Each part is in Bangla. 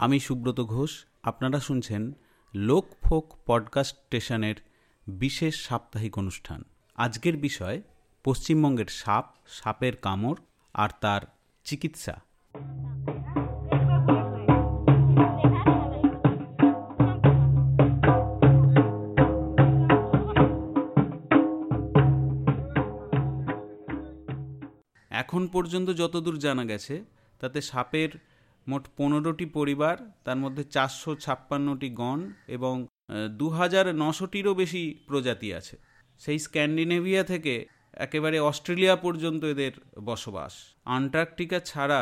আমি সুব্রত ঘোষ, আপনারা শুনছেন লোকফোক পডকাস্ট স্টেশনের বিশেষ সাপ্তাহিক অনুষ্ঠান। আজকের বিষয়, পশ্চিমবঙ্গের সাপ, সাপের কামড় আর তার চিকিৎসা। এখন পর্যন্ত যতদূর জানা গেছে, তাতে সাপের মোট পনেরোটি পরিবার, তার মধ্যে চারশো ছাপ্পান্নটি গণ এবং দু হাজার নশোটিরও বেশি প্রজাতি আছে। সেই স্ক্যান্ডিনেভিয়া থেকে একেবারে অস্ট্রেলিয়া পর্যন্ত এদের বসবাস। আন্টার্কটিকা ছাড়া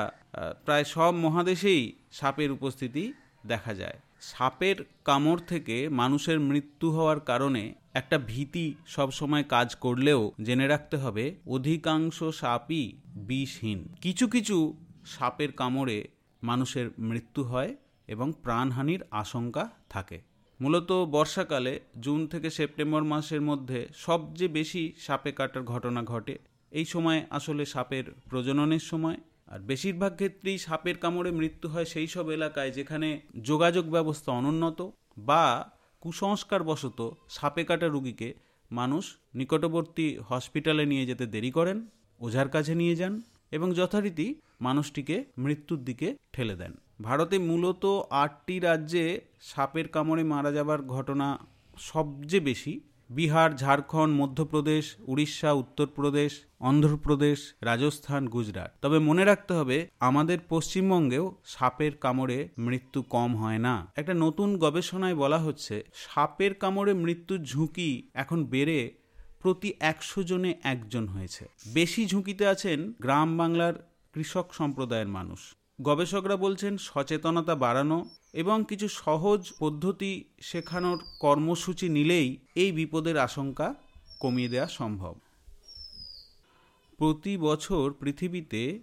প্রায় সব মহাদেশেই সাপের উপস্থিতি দেখা যায়। সাপের কামড় থেকে মানুষের মৃত্যু হওয়ার কারণে একটা ভীতি সবসময় কাজ করলেও জেনে রাখতে হবে, অধিকাংশ সাপই বিষহীন। কিছু কিছু সাপের কামড়ে মানুষের মৃত্যু হয় এবং প্রাণহানির আশঙ্কা থাকে। মূলত বর্ষাকালে জুন থেকে সেপ্টেম্বর মাসের মধ্যে সবচেয়ে বেশি সাপে কাটার ঘটনা ঘটে। এই সময় আসলে সাপের প্রজননের সময়। আর বেশিরভাগ ক্ষেত্রেই সাপের কামড়ে মৃত্যু হয় সেই সব এলাকায় যেখানে যোগাযোগ ব্যবস্থা অনুন্নত বা কুসংস্কার বশত সাপে কাটা রুগীকে মানুষ নিকটবর্তী হসপিটালে নিয়ে যেতে দেরি করেন, ওঝার কাছে নিয়ে যান এবং যথারীতি মানুষটিকে মৃত্যুর দিকে ঠেলে দেন। ভারতে মূলত আটটি রাজ্যে সাপের কামড়ে মারা যাবার ঘটনা সবচেয়ে বেশি। বিহার, ঝাড়খণ্ড, মধ্যপ্রদেশ, উড়িষ্যা, উত্তরপ্রদেশ, অন্ধ্রপ্রদেশ, রাজস্থান, গুজরাট। তবে মনে রাখতে হবে, আমাদের পশ্চিমবঙ্গেও সাপের কামড়ে মৃত্যু কম হয় না। একটা নতুন গবেষণায় বলা হচ্ছে, সাপের কামড়ে মৃত্যুর ঝুঁকি এখন বেড়ে প্রতি একশো জনে একজন হয়েছে। বেশি ঝুঁকিতে আছেন গ্রাম বাংলার কৃষক সম্প্রদায়ের মানুষ। গবেষকরা বলছেন, সচেতনতা বাড়ানো এবং কিছু সহজ পদ্ধতি শেখানোর কর্মসূচি নিলেই এই বিপদের আশঙ্কা কমিয়ে দেওয়া সম্ভব। প্রতি বছর পৃথিবীতে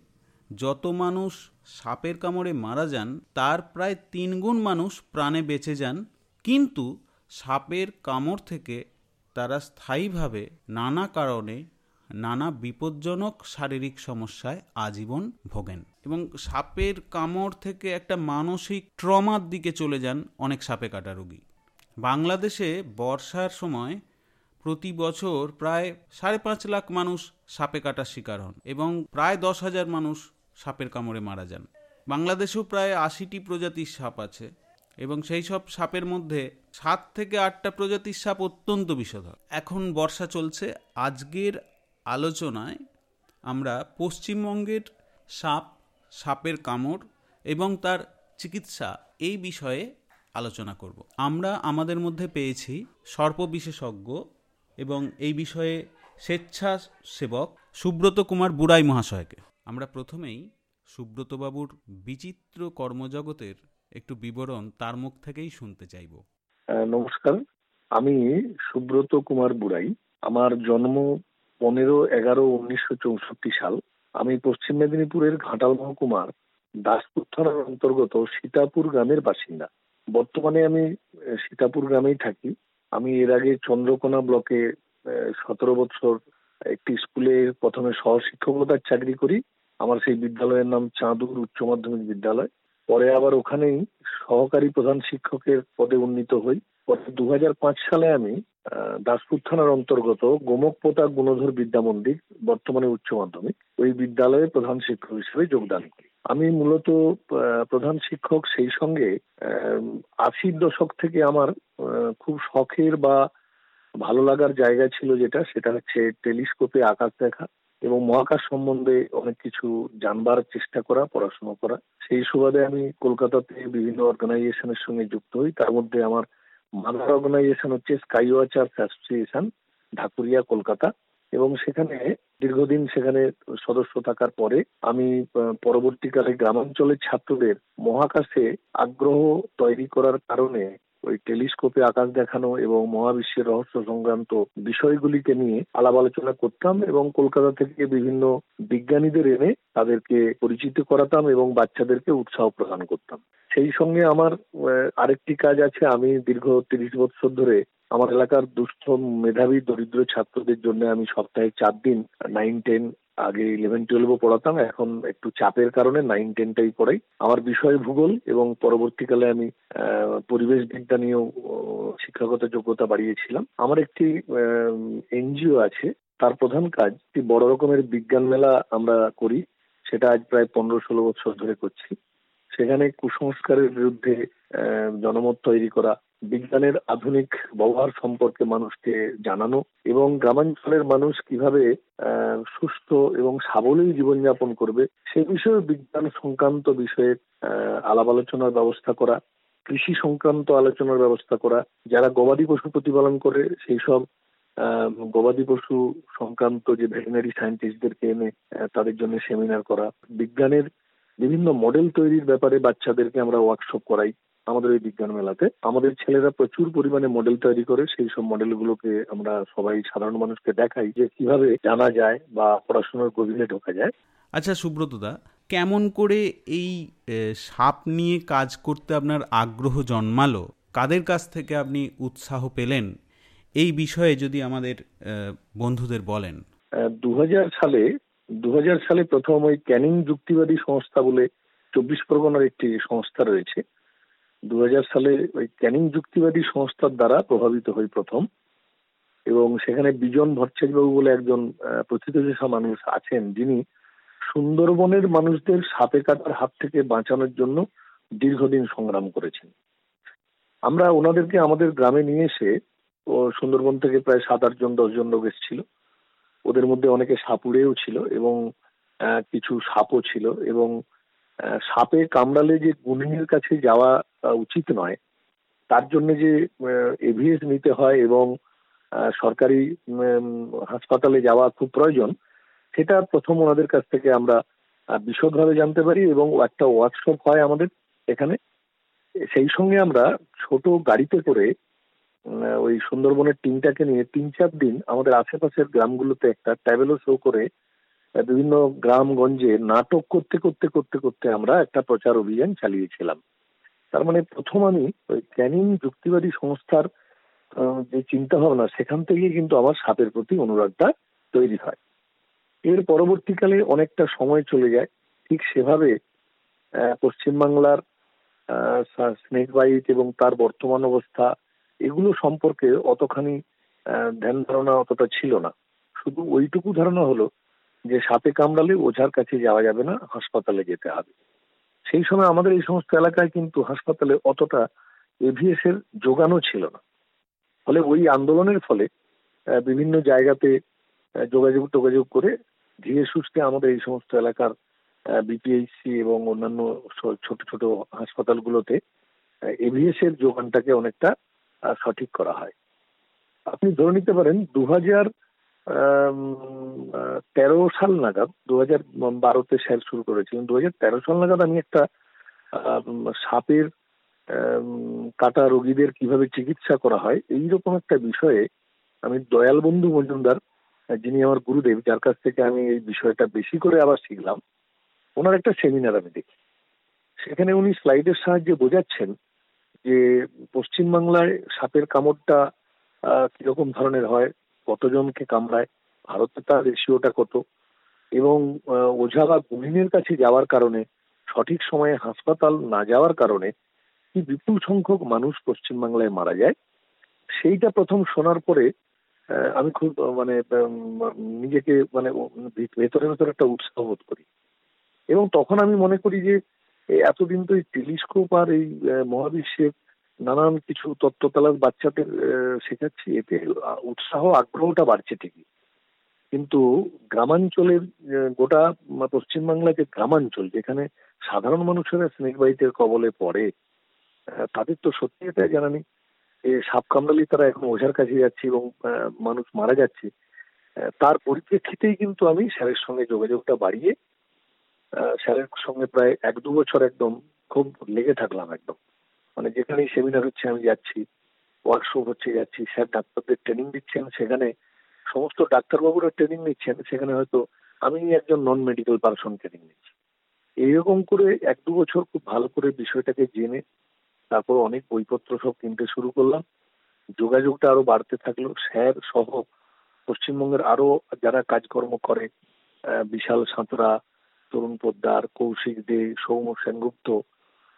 যত মানুষ সাপের কামড়ে মারা যান, তার প্রায় তিনগুণ মানুষ প্রাণে বেঁচে যান। কিন্তু সাপের কামড় থেকে তারা স্থায়ীভাবে নানা কারণে নানা বিপজ্জনক শারীরিক সমস্যায় আজীবন ভোগেন এবং সাপের কামড় থেকে একটা মানসিক ট্রমার দিকে চলে যান অনেক সাপে কাটা রোগী। বাংলাদেশে বর্ষার সময় প্রতি বছর প্রায় সাড়ে পাঁচ লাখ মানুষ সাপে কাটার শিকার হন এবং প্রায় দশ হাজার মানুষ সাপের কামড়ে মারা যান। বাংলাদেশেও প্রায় আশিটি প্রজাতির সাপ আছে এবং সেই সব সাপের মধ্যে সাত থেকে আটটা প্রজাতির সাপ অত্যন্ত বিষধর। এখন বর্ষা চলছে, আজকের আলোচনায় আমরা পশ্চিমবঙ্গের সাপ, সাপের কামড় এবং তার চিকিৎসা এই বিষয়ে আলোচনা করব। আমরা আমাদের মধ্যে পেয়েছি সর্প বিশেষজ্ঞ এবং এই বিষয়ে স্বেচ্ছাসেবক সুব্রত কুমার বুড়াই মহাশয়কে। আমরা প্রথমেই সুব্রতবাবুর বিচিত্র কর্মজগতের একটু বিবরণ তার মুখ থেকেই শুনতে চাইব। নমস্কার। আমি সুব্রত কুমার বুড়াই। আমার জন্ম পনেরো, এগারো, উনিশশো চৌষট্টি সাল আমি পশ্চিম মেদিনীপুরের ঘাটাল মহকুমার দাসপুর থানার অন্তর্গত সীতাপুর গ্রামের বাসিন্দা। বর্তমানে আমি সীতাপুর গ্রামেই থাকি। আমি এর আগে চন্দ্রকোনা ব্লকে সতেরো বছর একটি স্কুলে প্রথমে সহশিক্ষকতার চাকরি করি। আমার সেই বিদ্যালয়ের নাম চাঁদুর উচ্চ মাধ্যমিক বিদ্যালয়। পরে আবার ওখানেই সহকারী প্রধান শিক্ষকের পদে উন্নীত হই। পরে দু হাজার পাঁচ সালে আমি দাসপুর থানার অন্তর্গত গোমকপোতা গুণধর বিদ্যা মন্দির, বর্তমানে উচ্চ মাধ্যমিক। ওই বিদ্যালয়ে প্রধান শিক্ষক হিসেবে যোগদান করি। আমি মূলত প্রধান শিক্ষক সেই সঙ্গে আশির দশক থেকে আমার খুব শখের বা ভালো লাগার জায়গা ছিল যেটা, সেটা হচ্ছে টেলিস্কোপে আকাশ দেখা এবং মহাকাশ সম্বন্ধে অনেক কিছু জানবার চেষ্টা করা, পড়াশোনা করা। সেই সুবাদে আমি কলকাতাতে বিভিন্ন অর্গানাইজেশনের সঙ্গে যুক্ত হই। তার মধ্যে আমার মাদার অর্গানাইজেশন হচ্ছে sky watcher association, Dhakuria, Kolkata. এবং সেখানে দীর্ঘদিন সেখানে সদস্য থাকার পরে আমি পরবর্তীকালে গ্রামাঞ্চলের ছাত্রদের মহাকাশে আগ্রহ তৈরি করার কারণে ওই টেলিস্কোপে আকাশ দেখানো এবং মহাবিশ্বের রহস্য সংক্রান্ত বিষয়গুলিকে নিয়ে আলাপ আলোচনা করতাম এবং কলকাতা থেকে বিভিন্ন বিজ্ঞানীদের এনে তাদেরকে পরিচিত করাতাম এবং বাচ্চাদেরকে উৎসাহ প্রদান করতাম। সেই সঙ্গে আমার আরেকটি কাজ আছে। আমি দীর্ঘ তিরিশ বছর ধরে আমার এলাকার দুস্থ মেধাবী দরিদ্র ছাত্রদের জন্য আমি সপ্তাহে চার দিন নাইন টেন আগে ইলেভেন টুয়েলভও পড়াতাম। এখন একটু চাপের কারণে নাইন টেনটাই পড়াই। আমার বিষয় ভূগোল এবং পরবর্তীকালে আমি পরিবেশ বিজ্ঞান নিয়েও শিক্ষাগত যোগ্যতা বাড়িয়েছিলাম। আমার একটি এনজিও আছে। তার প্রধান কাজ, একটি বড় রকমের বিজ্ঞান মেলা আমরা করি। সেটা আজ প্রায় পনেরো, ষোলো বছর ধরে করছি। সেখানে কুসংস্কারের বিরুদ্ধে জনমত তৈরি করা বিজ্ঞানের আধুনিক ব্যবহার সম্পর্কে মানুষকে জানানো এবং গ্রামাঞ্চলের মানুষ কীভাবে সুস্থ এবং সাবলীল জীবনযাপন করবে সে বিষয়ে বিজ্ঞান সংক্রান্ত বিষয়ে আলাপ আলোচনার ব্যবস্থা করা, কৃষি সংক্রান্ত আলোচনার ব্যবস্থা করা, যারা গবাদি পশু প্রতিপালন করে সেই সব গবাদি পশু সংক্রান্ত যে ভেটেনারি সায়েন্টিস্টদেরকে এনে তাদের জন্য সেমিনার করা, বিজ্ঞানের বিভিন্ন মডেল তৈরির ব্যাপারে বাচ্চাদেরকে আমরা ওয়ার্কশপ করাই। আমাদের এই বিজ্ঞান মেলাতে। আমাদের ছেলেরা প্রচুর পরিমাণে মডেল তৈরি করে। সেই সব মডেলগুলোকে আমরা সবাই সাধারণ মানুষকে দেখাই যে কীভাবে জানা যায় বা পড়াশোনার গভীরে ঢোকা যায়। আচ্ছা সুব্রতদা কেমন করে এই সাপ নিয়ে কাজ করতে আপনার আগ্রহ জন্মালো? কাদের কাছ থেকে আপনি উৎসাহ পেলেন? এই বিষয়ে যদি আমাদের বন্ধুদের বলেন। দু সালে দু সালে প্রথম ওই ক্যানিং যুক্তিবাদী সংস্থা বলে চব্বিশ পরগনার একটি সংস্থা রয়েছে। দু হাজার সালে ওই ক্যানিং যুক্তিবাদী সংস্থার দ্বারা প্রভাবিত হই প্রথম। এবং সেখানে বিজন ভট্টাচার্যবাবু বলে একজন প্রথিতযশা মানুষ আছেন। যিনি সুন্দরবনের মানুষদের সাপে কাটার হাত থেকে বাঁচানোর জন্য দীর্ঘদিন সংগ্রাম করেছেন। আমরা ওনাদেরকে আমাদের গ্রামে নিয়ে এসে, ও সুন্দরবন থেকে প্রায় সাত আটজন দশজন লোক এসেছিল। ওদের মধ্যে অনেকে সাপুড়েও ছিল এবং কিছু সাপও ছিল এবং সাপে কামড়ালে যে গুণিনের কাছে যাওয়া উচিত নয়। তার জন্য যে এভিএস নিতে হয় এবং সরকারি হাসপাতালে যাওয়া খুব প্রয়োজন, সেটা প্রথম ওনাদের কাছ থেকে আমরা বিশদভাবে জানতে পারি এবং একটা ওয়ার্কশপ হয় আমাদের এখানে। সেই সঙ্গে আমরা ছোট গাড়িতে করে ওই সুন্দরবনের টিমটাকে নিয়ে তিন চার দিন আমাদের আশেপাশের গ্রামগুলোতে একটা ট্রাভেলও শো করে, বিভিন্ন গ্রামগঞ্জে নাটক করতে করতে করতে করতে আমরা একটা প্রচার অভিযান চালিয়েছিলাম। তার মানে প্রথম আমি ওই ক্যানিং যুক্তিবাদী সংস্থার যে চিন্তা ভাবনা সেখান থেকে কিন্তু আমার সাপের প্রতি অনুরাগটা তৈরি হয়। এর পরবর্তীকালে অনেকটা সময় চলে যায়, ঠিক সেভাবে পশ্চিমবাংলার স্নেক বাইট এবং তার বর্তমান অবস্থা, এগুলো সম্পর্কে অতখানি ধ্যান ধারণা অতটা ছিল না। শুধু ওইটুকু ধারণা হলো যে সাপে কামড়ালে ওঝার কাছে যাওয়া যাবে না, হাসপাতালে যেতে হবে। সেই সময় আমাদের এই সমস্ত এলাকায় কিন্তু হাসপাতালে অতটা এভিএস এর যোগানও ছিল না। ফলে ওই আন্দোলনের ফলে বিভিন্ন জায়গাতে যোগাযোগ টোগাযোগ করে ধীরে সুস্থে আমাদের এই সমস্ত এলাকার বিপিএইচসি এবং অন্যান্য ছোট ছোট হাসপাতালগুলোতে এভিএস এর যোগানটাকে অনেকটা সঠিক করা হয়। আপনি ধরে নিতে পারেন দু হাজার তেরো সাল নাগাদ দু হাজার বারোতে স্যার শুরু করেছিলেন দু হাজার তেরো সাল নাগাদ আমি একটা সাপের কাটা রোগীদের কীভাবে চিকিৎসা করা হয়, এইরকম একটা বিষয়ে আমি দয়াল বন্ধু মজুমদার, যিনি আমার গুরুদেব, যার কাছ থেকে আমি এই বিষয়টা বেশি করে আবার শিখলাম, ওনার একটা সেমিনার আমি দেখি। সেখানে উনি স্লাইডের সাহায্যে বোঝাচ্ছেন যে পশ্চিমবাংলায় সাপের কামড়টা কীরকম ধরনের হয় কতজনকে কামড়ায়, ভারতে তার রেশিওটা কত এবং ওঝা বা গুহিনের কাছে যাওয়ার কারণে, সঠিক সময়ে হাসপাতাল না যাওয়ার কারণে কি বিপুল সংখ্যক মানুষ পশ্চিমবাংলায় মারা যায়? সেইটা প্রথম শোনার পরে আমি খুব মানে নিজেকে মানে ভেতরে ভেতরে একটা উৎসাহ বোধ করি। এবং তখন আমি মনে করি যে, এতদিন তো এই টেলিস্কোপ আর এই মহাবিশ্বের নানান কিছু তত্ত্বতালার বাচ্চাদের শেখাচ্ছি। এতে উৎসাহ, আগ্রহটা বাড়ছে ঠিকই। কিন্তু গ্রামাঞ্চলের গোটা পশ্চিমবাংলা যে গ্রামাঞ্চল, যেখানে সাধারণ মানুষেরা স্নেক বাইটের কবলে পড়ে তাদের তো সত্যি এটা জানা নেই। সাপ কামড়ালি তারা এখন ওঝার কাছে যাচ্ছে এবং মানুষ মারা যাচ্ছে। তার পরিপ্রেক্ষিতেই কিন্তু আমি স্যারের সঙ্গে যোগাযোগটা বাড়িয়ে স্যারের সঙ্গে প্রায় এক দু বছর একদম খুব লেগে থাকলাম একদম। মানে যেখানেই সেমিনার হচ্ছে আমি যাচ্ছি ওয়ার্কশপ হচ্ছে যাচ্ছি স্যার ডাক্তারদের ট্রেনিং দিচ্ছেন সেখানে সমস্ত ডাক্তারবাবুরা ট্রেনিং নিচ্ছেন সেখানে হয়তো, আমি একজন নন মেডিকেল পার্সন ট্রেনিং নিচ্ছি। এইরকম করে এক দু বছর খুব ভালো করে বিষয়টাকে জেনে, তারপর অনেক বইপত্র সব কিনতে শুরু করলাম। যোগাযোগটা আরও বাড়তে থাকল। স্যার সহ পশ্চিমবঙ্গের আরও যারা কাজকর্ম করে বিশাল সাঁতরা, তরুণ পোদ্দার, কৌশিক দে সৌম সেনগুপ্ত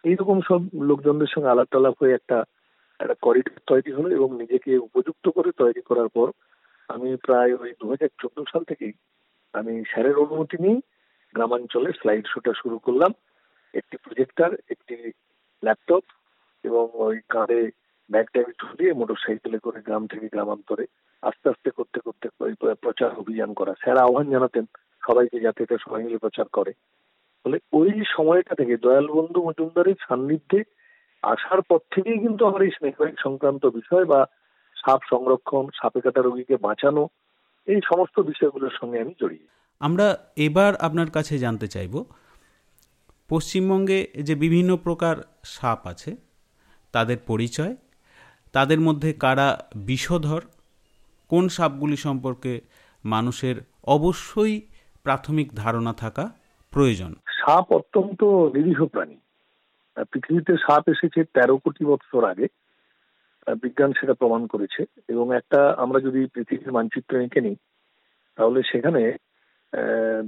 এইরকম সব লোকজনদের সঙ্গে আলাপ টালাপ হয়ে একটা একটা করিডোর তৈরি হলো এবং নিজেকে উপযুক্ত করে তৈরি করার পর আমি প্রায় ওই দু হাজার চোদ্দ সাল থেকেই আমি স্যারের অনুমতি নিয়ে গ্রামাঞ্চলে স্লাইড শোটা শুরু করলাম। একটি প্রজেক্টার একটি ল্যাপটপ এবং ওই কাঁধে ব্যাগ ট্যাগ ঝুলিয়ে মোটর সাইকেলে করে গ্রাম থেকে গ্রামান্তরে আস্তে আস্তে করতে করতে প্রচার অভিযান করা। স্যার আহ্বান জানাতেন সবাইকে যাতে এটা সবাই মিলে প্রচার করে। ফলে ওই সময়টা থেকে দয়াল বন্ধু মজুমদারের সান্নিধ্যে আসার পর থেকেই কিন্তু আমার এই স্নেকবাইট সংক্রান্ত বিষয় বা সাপ সংরক্ষণ, সাপে কাটা রোগীকে বাঁচানো, এই সমস্ত বিষয়গুলোর সঙ্গে আমি জড়িয়ে। আমরা এবার আপনার কাছে জানতে চাইব, পশ্চিমবঙ্গে যে বিভিন্ন প্রকার সাপ আছে, তাদের পরিচয়, তাদের মধ্যে কারা বিষধর, কোন সাপগুলি সম্পর্কে মানুষের অবশ্যই প্রাথমিক ধারণা থাকা প্রয়োজন? সাপ অত্যন্ত নিরীহ প্রাণী। পৃথিবীতে সাপ এসেছে তেরো কোটি বছর আগে। বিজ্ঞান সেটা প্রমাণ করেছে। এবং একটা আমরা যদি পৃথিবীর মানচিত্র এঁকে নিই, তাহলে সেখানে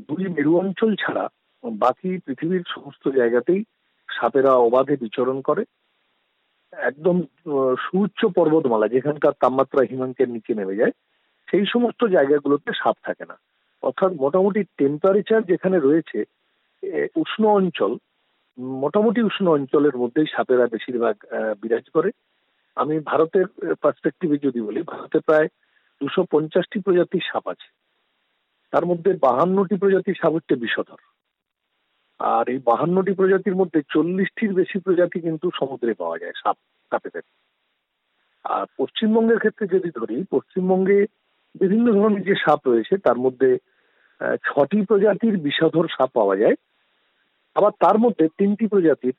দুই মেরু অঞ্চল ছাড়া বাকি পৃথিবীর সমস্ত জায়গাতেই সাপেরা অবাধে বিচরণ করে। একদম সুউচ্চ পর্বতমালা যেখানকার তাপমাত্রা হিমাঙ্কের নিচে নেমে যায়, সেই সমস্ত জায়গাগুলোতে সাপ থাকে না। অর্থাৎ মোটামুটি টেম্পারেচার যেখানে রয়েছে উষ্ণ অঞ্চল, মোটামুটি উষ্ণ অঞ্চলের মধ্যেই সাপেরা বেশিরভাগ বিরাজ করে। আমি ভারতের পার্সপেক্টিভে যদি বলি, ভারতে প্রায় দুশো পঞ্চাশটি প্রজাতির সাপ আছে। তার মধ্যে বাহান্নটি প্রজাতির সাপ হচ্ছে বিষধর। আর এই বাহান্নটি প্রজাতির মধ্যে চল্লিশটির বেশি প্রজাতি কিন্তু সমুদ্রে পাওয়া যায়, সাপ সাপেদের আর পশ্চিমবঙ্গের ক্ষেত্রে যদি ধরি, পশ্চিমবঙ্গে বিভিন্ন ধরনের যে সাপ রয়েছে, তার মধ্যে ছটি প্রজাতির বিষধর সাপ পাওয়া যায়। আবার তার মধ্যে তিনটি প্রজাতির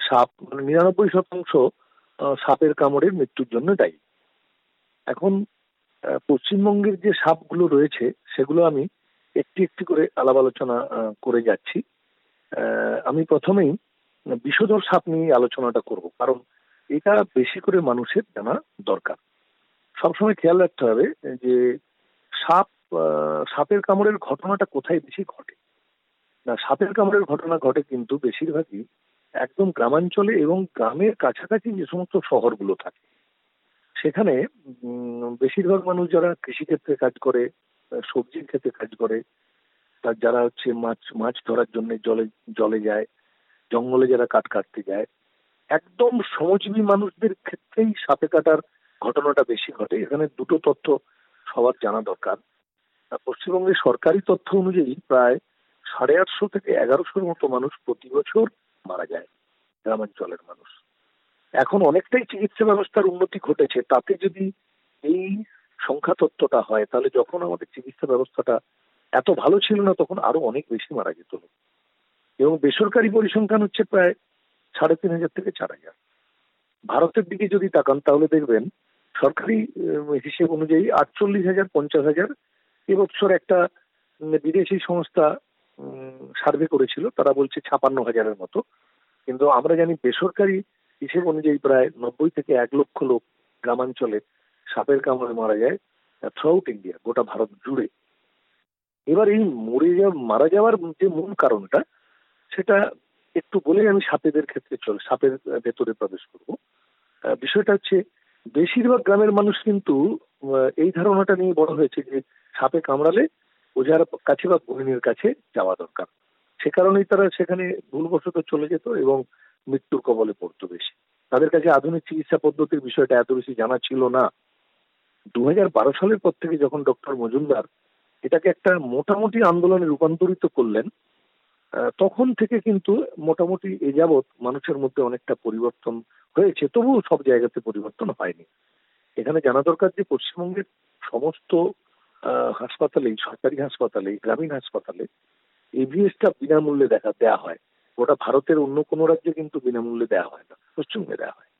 সাপ মানে নিরানব্বই শতাংশ সাপের কামড়ের মৃত্যুর জন্য দায়ী। এখন পশ্চিমবঙ্গের যে সাপগুলো রয়েছে, সেগুলো আমি একটি একটি করে আলাপ আলোচনা করে যাচ্ছি। আমি প্রথমেই বিষধর সাপ নিয়ে আলোচনাটা করব, কারণ এটা বেশি করে মানুষের জানা দরকার। সবসময় খেয়াল রাখতে হবে যে সাপ সাপের কামড়ের ঘটনাটা কোথায় বেশি ঘটে। না, সাপের কামড়ের ঘটনা ঘটে কিন্তু বেশিরভাগই একদম গ্রামাঞ্চলে এবং গ্রামের কাছাকাছি যে সমস্ত শহরগুলো থাকে। সেখানে বেশিরভাগ মানুষ যারা কৃষিক্ষেত্রে কাজ করে সবজির ক্ষেত্রে কাজ করে তার যারা হচ্ছে মাছ মাছ ধরার জন্য জলে জলে যায়, জঙ্গলে যারা কাঠ কাটতে যায়, একদম শ্রমজীবী মানুষদের ক্ষেত্রেই সাপে কাটার ঘটনাটা বেশি ঘটে। এখানে দুটো তথ্য সবার জানা দরকার। পশ্চিমবঙ্গের সরকারি তথ্য অনুযায়ী প্রায় সাড়ে আটশো থেকে এগারোশোর মতো মানুষ প্রতি বছর মারা যায়, গ্রামাঞ্চলের মানুষ। এখন অনেকটাই চিকিৎসা ব্যবস্থার উন্নতি ঘটেছে, তাতে যদি এই সংখ্যা তত্ত্বটা হয়, তাহলে যখন আমাদের চিকিৎসা ব্যবস্থাটা এত ভালো ছিল না, তখন আরও অনেক বেশি মারা যেত এবং বেসরকারি পরিসংখ্যান হচ্ছে প্রায় সাড়ে তিন হাজার থেকে চার হাজার। ভারতের দিকে যদি তাকান, তাহলে দেখবেন সরকারি হিসেব অনুযায়ী আটচল্লিশ হাজার, পঞ্চাশ হাজার এবছর একটা বিদেশি সংস্থা সার্ভে করেছিল, তারা বলছে ছাপান্ন হাজারের মতো। কিন্তু আমরা জানি বেসরকারি হিসেব অনুযায়ী প্রায় নব্বই থেকে এক লক্ষ লোক গ্রামাঞ্চলে সাপের কামড়ে মারা যায় থ্রু আউট ইন্ডিয়া গোটা ভারত জুড়ে। এবার এই মরে যাওয়া মারা যাওয়ার যে মূল কারণটা, সেটা একটু বলে আমি সাপেদের ক্ষেত্রে চলে, সাপের ভেতরে প্রবেশ করব। বিষয়টা হচ্ছে বেশিরভাগ গ্রামের মানুষ কিন্তু এই ধারণাটা নিয়ে বড় হয়েছে যে সাপে কামড়ালে ওঝার কাছে বা গহিনীর কাছে যাওয়া দরকার। সে কারণেই তারা সেখানে ভুলবশত চলে যেত এবং মৃত্যুর কবলে পড়তো বেশি। তাদের কাছে আধুনিক চিকিৎসা পদ্ধতির বিষয়টা এত বেশি জানা ছিল না। দু বারো সালের পর থেকে যখন ডক্টর মজুমদার এটাকে একটা মোটামুটি আন্দোলনে রূপান্তরিত করলেন তখন থেকে কিন্তু মোটামুটি এ যাবৎ মানুষের মধ্যে অনেকটা পরিবর্তন হয়েছে। তবুও সব জায়গাতে পরিবর্তন হয়নি। এখানে জানা দরকার যে পশ্চিমবঙ্গের সমস্ত হাসপাতালেই, সরকারি হাসপাতালে গ্রামীণ হাসপাতালে এভিএসটা বিনামূল্যে দেখা দেওয়া হয়। ওটা ভারতের অন্য কোনো রাজ্যে কিন্তু বিনামূল্যে দেওয়া হয় না, পশ্চিমবঙ্গে দেওয়া হয়।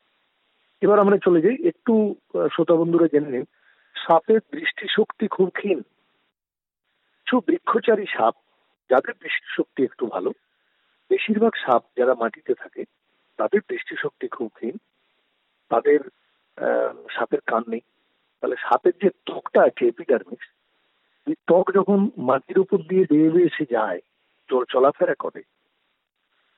এবার আমরা চলে যাই, একটু শ্রোতা বন্ধুরা জেনে নিন, সাপের দৃষ্টিশক্তি খুব ক্ষীণ। কিছু বৃক্ষচারী সাপ, যাদের দৃষ্টিশক্তি একটু ভালো, বেশিরভাগ সাপ যারা মাটিতে থাকে, তাদের দৃষ্টিশক্তি খুব ক্ষীণ। তাদের সাপের কান নেই। তাহলে সাপের যে ত্বকটা আছে এপিডার্মিক্স ওই ত্বক যখন মাটির উপর দিয়ে বেয়ে বেয়ে এসে যায় চলাফেরা করে,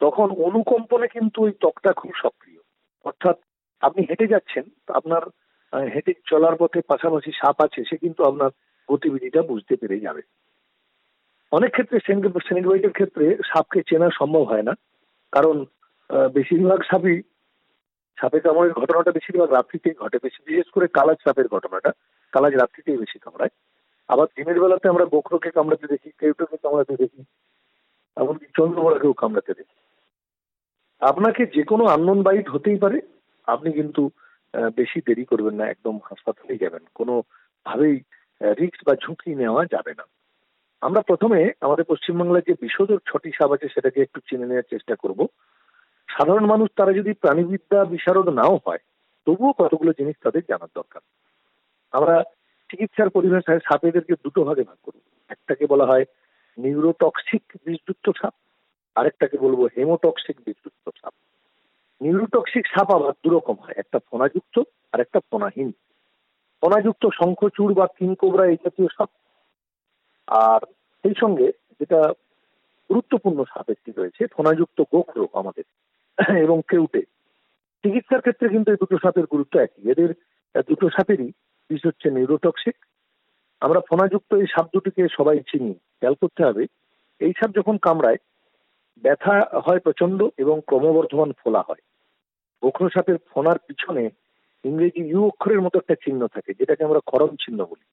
তখন অনুকম্পনে কিন্তু ওই ত্বকটা খুব সক্রিয়। অর্থাৎ আপনি হেঁটে যাচ্ছেন, আপনার হেঁটে চলার পথে পাশাপাশি সাপ আছে, সে কিন্তু আপনার গতিবিধিটা বুঝতে পেরে যাবে। অনেক ক্ষেত্রে সেনিক ক্ষেত্রে সাপকে চেনা সম্ভব হয় না, কারণ বেশিরভাগ সাপই সাপে কামড়ের ঘটনাটা বেশিরভাগ রাত্রিতেই ঘটে। বেশি বিশেষ করে কালাজ সাপের ঘটনাটা। কালাজ রাত্রিতেই বেশি কামড়ায় আবার দিনের বেলাতে আমরা বক্রকে কামড়াতে দেখি, কেউটোকে কামড়াতে দেখি, এমনকি চন্দ্রবড়াকেও কামড়াতে দেখি। আপনাকে যে কোনো আননোন বাইট হতেই পারে। আপনি কিন্তু বেশি দেরি করবেন না, একদম হাসপাতালেই যাবেন। কোনো ভাবেই রিস্ক বা ঝুঁকি নেওয়া যাবে না। আমরা প্রথমে আমাদের পশ্চিমবাংলার যে বিশোধর ছটি সাপ আছে, সেটাকে একটু চিনে নেওয়ার চেষ্টা করব। সাধারণ মানুষ তারা যদি প্রাণীবিদ্যা বিশারদ নাও হয়, তবুও কতগুলো জিনিস তাদের জানার দরকার। আমরা চিকিৎসার পরিভাষায় সাপেদেরকে দুটো ভাগে ভাগ করব। একটাকে বলা হয় নিউরোটক্সিক বিষযুক্ত সাপ, আরেকটাকে বলব হেমোটক্সিক বিষযুক্ত সাপ। নিউরোটক্সিক সাপ আবার দুরকম হয়, একটা ফোনাযুক্ত আর একটা ফোনাহীন ফোনাযুক্ত শঙ্খচূড় বা কিংকোবরা এই জাতীয় সাপ। আর সেই সঙ্গে যেটা গুরুত্বপূর্ণ সাপ একটি রয়েছে ফোনাযুক্ত গোখরো আমাদের। এবং কেউটে চিকিৎসার ক্ষেত্রে কিন্তু এই দুটো সাপের গুরুত্ব একই। এদের দুটো সাপেরই বিষ হচ্ছে নিউরোটক্সিক আমরা ফোনাযুক্ত এই সাপ দুটিকে সবাই চিনি। খেয়াল করতে হবে, এই সাপ যখন কামড়ায়, ব্যথা হয় প্রচণ্ড এবং ক্রমবর্ধমান ফোলা হয়। গোখরো সাপের ফোনার পিছনে ইংরেজি ইউ অক্ষরের মতো একটা চিহ্ন থাকে, যেটাকে আমরা খরম চিহ্ন বলি।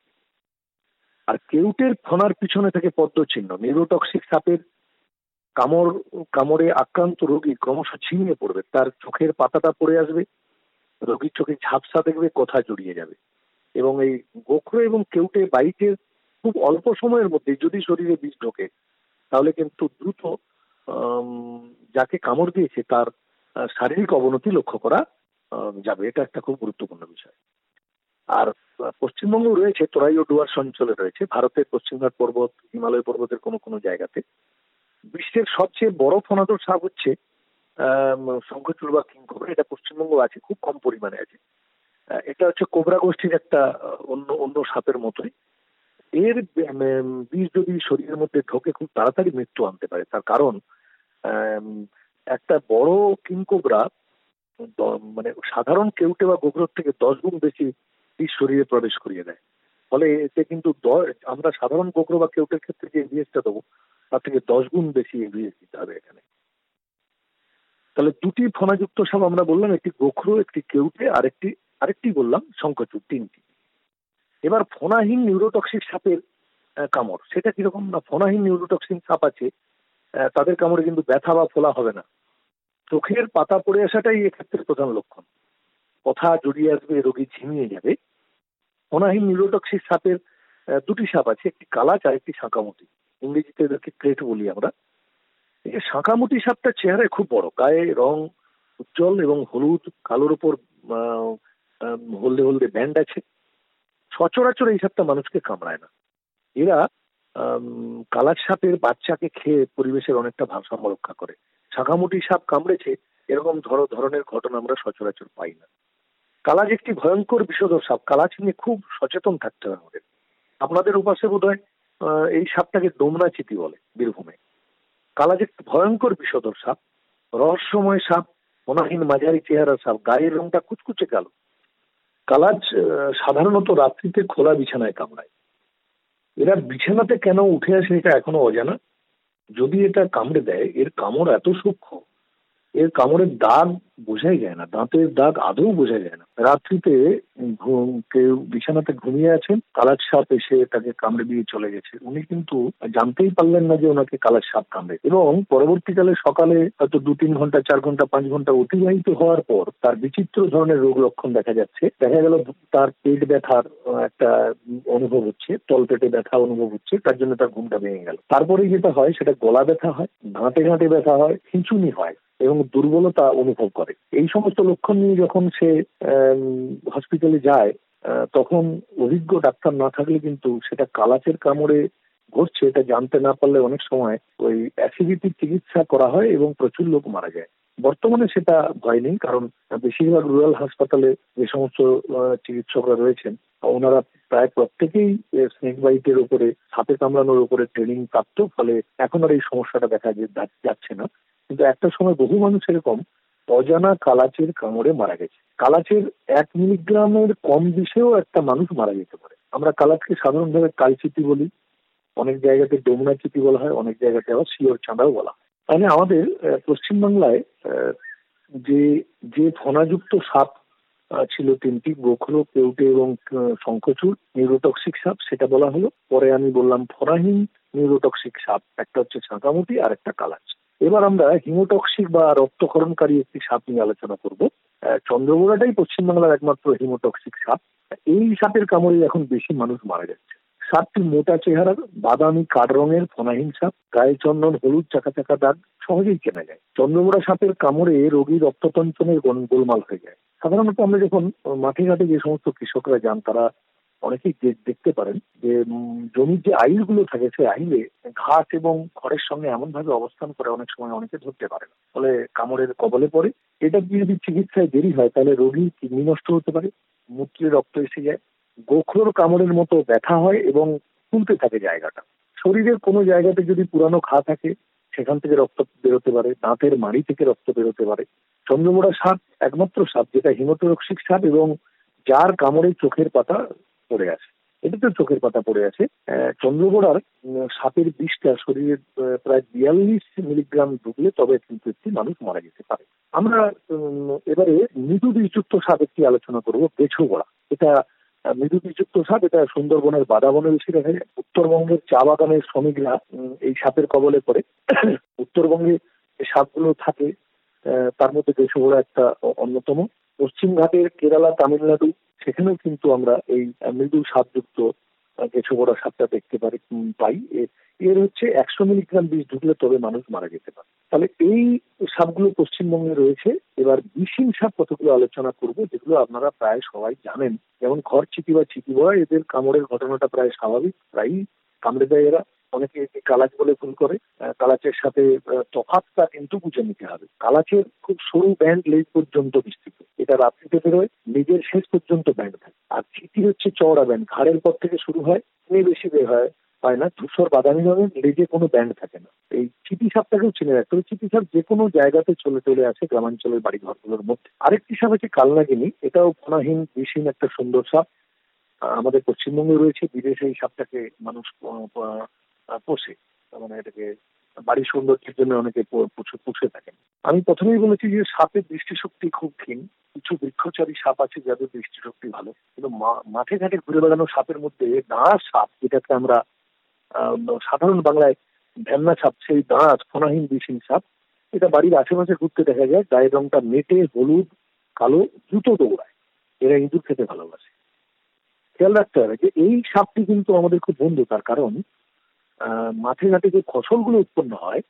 আর কেউটের ফোনার পিছনে থাকে পদ্ম চিহ্ন। নিউরোটক্সিক সাপের কামড়, কামড়ে আক্রান্ত রোগী ক্রমশ ছিনিয়ে পড়বে। তার চোখের পাতাটা পড়ে আসবে, রোগীর চোখে ঝাপসা দেখবে কথা জড়িয়ে যাবে। এবং এই গোখরো এবং কেউটে বাইটের খুব অল্প সময়ের মধ্যে যদি শরীরে বিষ ঢোকে, তাহলে কিন্তু দ্রুত যাকে কামড় দিয়েছে তার শারীরিক অবনতি লক্ষ্য করা যাবে। এটা একটা খুব গুরুত্বপূর্ণ বিষয়। আর পশ্চিমবঙ্গ রয়েছে, তোরাই ও ডুয়ার্স অঞ্চলে রয়েছে। ভারতের পশ্চিমঘাট পর্বত, হিমালয় পর্বতের কোনো কোনো জায়গাতে। বিশ্বের সবচেয়ে বড় ফনাদর সাপ হচ্ছে শঙ্খচূড় বা কিংকোবরা এটা পশ্চিমবঙ্গ আছে, খুব কম পরিমাণে আছে। এটা হচ্ছে কোবরা গোষ্ঠীর একটা অন্য অন্য সাপের মতোই। এর বিষ যদি শরীরের মধ্যে ঢোকে, খুব তাড়াতাড়ি মৃত্যু আনতে পারে। তার কারণ একটা বড় কিংকোবরা মানে সাধারণ কেউটে বা গোবরের থেকে দশ গুণ বেশি বিষ শরীরে প্রবেশ করিয়ে দেয়। ফলে এতে কিন্তু আমরা সাধারণ গোগ্র বা কেউটের ক্ষেত্রে যে এভিএসটা দেবো, তার থেকে দশ গুণ বেশি এভিএস দিতে হবে এখানে। তাহলে দুটি ফনাযুক্ত সাপ আমরা বললাম, একটি গোখরো একটি কেউটে, আরেকটি আরেকটি বললাম শঙ্কচুর তিনটি। এবার ফোনাহীন নিউরোটক্সিক সাপের কামড়, সেটা কীরকম না? ফোনাহীন নিউরোটক্সিক সাপ আছে তাদের কামড়ে কিন্তু ব্যথা বা ফোলা হবে না। চোখের পাতা পড়ে আসাটাই এক্ষেত্রে প্রধান লক্ষণ। কথা জড়িয়ে আসবে, রোগী ঝিমিয়ে যাবে। ফোনাহীন নিউরোটক্সিক সাপের দুটি সাপ আছে, একটি কালাচ আর একটি শাঁকামুটি। ইংরেজিতে এদেরকে ক্রেট বলি আমরা। এই শাঁকামুটি সাপটার চেহারায় খুব বড়। গায়ে রং উজ্জ্বল এবং হলুদ, কালোর উপর হলদে হলদে ব্যান্ড আছে। সচরাচর এই সাপটা মানুষকে কামড়ায় না। এরা কালার সাপের বাচ্চাকে খেয়ে পরিবেশের অনেকটা ভারসাম্য রক্ষা করে। শাঁখামুটি সাপ কামড়েছে, এরকম ধর, ধরনের ঘটনা আমরা সচরাচর পাই না। কালাজ একটি ভয়ঙ্কর বিষধর সাপ। কালাজ নিয়ে খুব সচেতন থাকতে হবে আমাদের। আপনাদের উপাসে বোধ হয় এই সাপটাকে ডোমরা চিতি বলে বীরভূমে। কালাজ একটি ভয়ঙ্কর বিষধর সাপ, রহস্যময় সাপ, মনাহীন মাঝারি চেহারা সাপ, গায়ের রংটা কুচকুচে কালো। কালাজ সাধারণত রাত্রিতে খোলা বিছানায় কামড়ায়। এরা বিছানাতে কেন উঠে আসে এটা এখনও অজানা? যদি এটা কামড়ে দেয়, এর কামড় এত সূক্ষ্ম এর কামড়ের দাগ বোঝাই যায় না, দাঁতের দাগ আদৌ বোঝা যায় না। রাত্রিতে কেউ বিছানাতে ঘুমিয়ে আছেন, কালার সাপ এসে তাকে কামড়ে দিয়ে চলে গেছে। উনি কিন্তু জানতেই পারলেন না যে ওনাকে কালার সাপ কামড়ে। এবং পরবর্তীকালে সকালে হয়তো দু তিন ঘণ্টা, চার ঘণ্টা, পাঁচ ঘণ্টা অতিবাহিত হওয়ার পর তার বিচিত্র ধরনের রোগ লক্ষণ দেখা যাচ্ছে। দেখা গেল তার পেট ব্যথার একটা অনুভব হচ্ছে, তল পেটে ব্যথা অনুভব হচ্ছে, তার জন্য তার ঘুমটা ভেঙে গেল। তারপরে যেটা হয়, সেটা গলা ব্যথা হয়, ঘাঁটে ঘাঁটে ব্যথা হয়, খিঁচুনি হয়। এবং দুর্বলতা অনুভব করে। এই সমস্ত লক্ষণ নিয়ে যখন সে হসপিটালে যায় তখন অভিজ্ঞ ডাক্তার না থাকলে কিন্তু সেটা কালাচের কামড়ে ঘটছে এটা জানতে না পারলে অনেক সময় ওই অ্যাসিডিটির চিকিৎসা করা হয় এবং প্রচুর লোক মারা যায়। বর্তমানে সেটা ভয় নেই, কারণ বেশিরভাগ রুরাল হাসপাতালে যে সমস্ত চিকিৎসকরা রয়েছেন, ওনারা প্রায় প্রত্যেকেই স্নেক বাইটের উপরে, সাপে কামড়ানোর উপরে ট্রেনিং প্রাপ্ত, ফলে এখন আর এই সমস্যাটা দেখা যাচ্ছে না। কিন্তু একটা সময় বহু মানুষ এরকম অজানা কালাচের কামড়ে মারা গেছে। কালাচের এক মিলিগ্রামের কম বিষেও একটা মানুষ মারা যেতে পারে। আমরা কালাচকে সাধারণভাবে কালচিতি বলি। অনেক জায়গাতে ডোমনা চিতি বলা হয়, অনেক জায়গাতে আবার শিওর চাঁদাও বলা হয়। তাহলে আমাদের পশ্চিমবাংলায় যে যে ফনাযুক্ত সাপ ছিল তিনটি গোখর পেউটে এবং শঙ্খচূড় নিউরোটক্সিক সাপ, সেটা বলা হলো। পরে আমি বললাম ফরাহীন নিউরোটক্সিক সাপ, একটা হচ্ছে ছাঁকামুটি আর একটা কালাচ। এবার আমরা হিমোটক্সিক বা রক্তকরণকারী একটি সাপ নিয়ে আলোচনা করব। চন্দ্রবোড়াটাই পশ্চিমবাংলার একমাত্র হিমোটক্সিক সাপ। এই সাপের কামড়ে এখন বেশি মানুষ মারা যাচ্ছে। সাপটি মোটা চেহারার বাদামি কাঠ রঙের ফনাহীন সাপ, গায়ে চন্দন, হলুদ চাকা চাকা দাগ, সহজেই কেনা যায়। চন্দ্রমোড়া সাপের কামড়ে রোগীর রক্ততঞ্চনের গোলমাল হয়ে যায়। সাধারণত আমরা যখন মাঠে ঘাটে যে সমস্ত কৃষকরা যান, তারা অনেকেই দেখতে পারেন যে জমির যে আইলগুলো থাকে সেই আইলে ঘাস এবং খড়ের সঙ্গে এমন ভাবে অবস্থান করে অনেক সময় অনেকে ধরতে পারে না। ফলে কামড়ের কবলে পড়ে। এটা যদি চিকিৎসায় দেরি হয়, তাহলে রোগী কিডনি নষ্ট হতে পারে, মূত্রে রক্ত এসে যায়, গোখরোর কামড়ের মতো ব্যথা হয় এবং ফুলতে থাকে জায়গাটা। শরীরের কোনো জায়গাতে যদি পুরানো খা থাকে, সেখান থেকে রক্ত বেরোতে পারে, দাঁতের মাড়ি থেকে রক্ত বেরোতে পারে। চন্দ্রমোড়া সাপ একমাত্র সাপ, যেটা হিমোটোরক্সিক সাপ এবং যার কামড়ে চোখের পাতা পড়ে আছে। এটা তো চোখের পাতা পড়ে আছে। চন্দ্রগোড়ার সাপের বিষটা শরীরের প্রায় বিয়াল্লিশ মিলিগ্রাম ঢুকলে তবে কিন্তু একটি মানুষ মারা যেতে পারে। আমরা এবারে মৃদু বিষযুক্ত সাপ একটি আলোচনা করব বেছো গোড়া এটা মৃদু বিষযুক্ত সাপ, এটা সুন্দরবনের বাদাবনে বেশি দেখা যায় উত্তরবঙ্গের চা বাগানের শ্রমিকরা এই সাপের কবলে পড়ে। উত্তরবঙ্গে সাপগুলো থাকে তার মধ্যে বেশগোড়া একটা অন্যতম। পশ্চিমঘাটের কেরালা, তামিলনাড়ু সেখানেও কিন্তু আমরা এই মৃদু স্বাদযুক্ত কিছু বড় সাপটা দেখতে পারি পাই। এর হচ্ছে একশো মিলিগ্রাম বিষ ঢুকলে তবে মানুষ মারা যেতে পারে। তাহলে এই সাপগুলো পশ্চিমবঙ্গে রয়েছে। এবার বিষহীন সাপ কতগুলো আলোচনা করব, যেগুলো আপনারা প্রায় সবাই জানেন। যেমন ঘর চিপি বা চিপি বয় এদের কামড়ের ঘটনাটা প্রায় স্বাভাবিক। প্রায়ই কামড়ে দেয় এরা। অনেকে কালাচ বলে ভুল করে কালাচের সাথে তফাতটা কিন্তু বুঝে নিতে হবে। কালাচের খুব সরু ব্যান্ড লেজ পর্যন্ত বিস্তৃত। এটা রাত্রিতে বেরোয়, লেজের শেষ পর্যন্ত ব্যান্ড থাকে। আর চিঠি হচ্ছে চওড়া ব্যান্ড ঘাড়ের পর থেকে শুরু হয় তুমি বেশি বের হয় পায় না, ধূসর বাদামি রঙের, লেজে কোনো ব্যান্ড থাকে না। এই চিঠি সাপটাকেও চিনে রাখতে হবে। চিঠি সাপ যে কোনো জায়গাতে চলে চলে আসে গ্রামাঞ্চলের বাড়ি ঘরগুলোর মধ্যে। আরেকটি সাপ আছে কালনাগিনী। এটাও ফোনাহীন বিষহীন একটা সুন্দর সাপ। আমাদের পশ্চিমবঙ্গে রয়েছে। বিদেশে এই সাপটাকে মানুষ পোষে। মানে এটাকে বাড়ির সৌন্দর্যের জন্য অনেকে পুষে থাকেন। আমি প্রথমেই বলেছি যে সাপের দৃষ্টিশক্তি খুব ক্ষীণ। কিছু বৃক্ষচারী সাপ আছে যাদের দৃষ্টিশক্তি ভালো। কিন্তু মাঠে ঘাটে ঘুরে বেড়ানো সাপের মধ্যে দাঁড়া সাপ, যেটাকে আমরা সাধারণ বাংলায় ভ্যান্না সাপ, সেই দাঁড়াস ফোনাহীন বিষহীন সাপ, এটা বাড়ির আশেপাশে ঘুরতে দেখা যায়। গায়ের রংটা মেটে হলুদ, কালো, জুতো দৌড়ায়। এরা ইঁদুর খেতে ভালোবাসে। খেয়াল রাখতে হবে যে এই সাপটি কিন্তু আমাদের খুব বন্ধু তার কারণ। মাঠে ঘাটে যে ফসলগুলো উৎপন্ন হয়,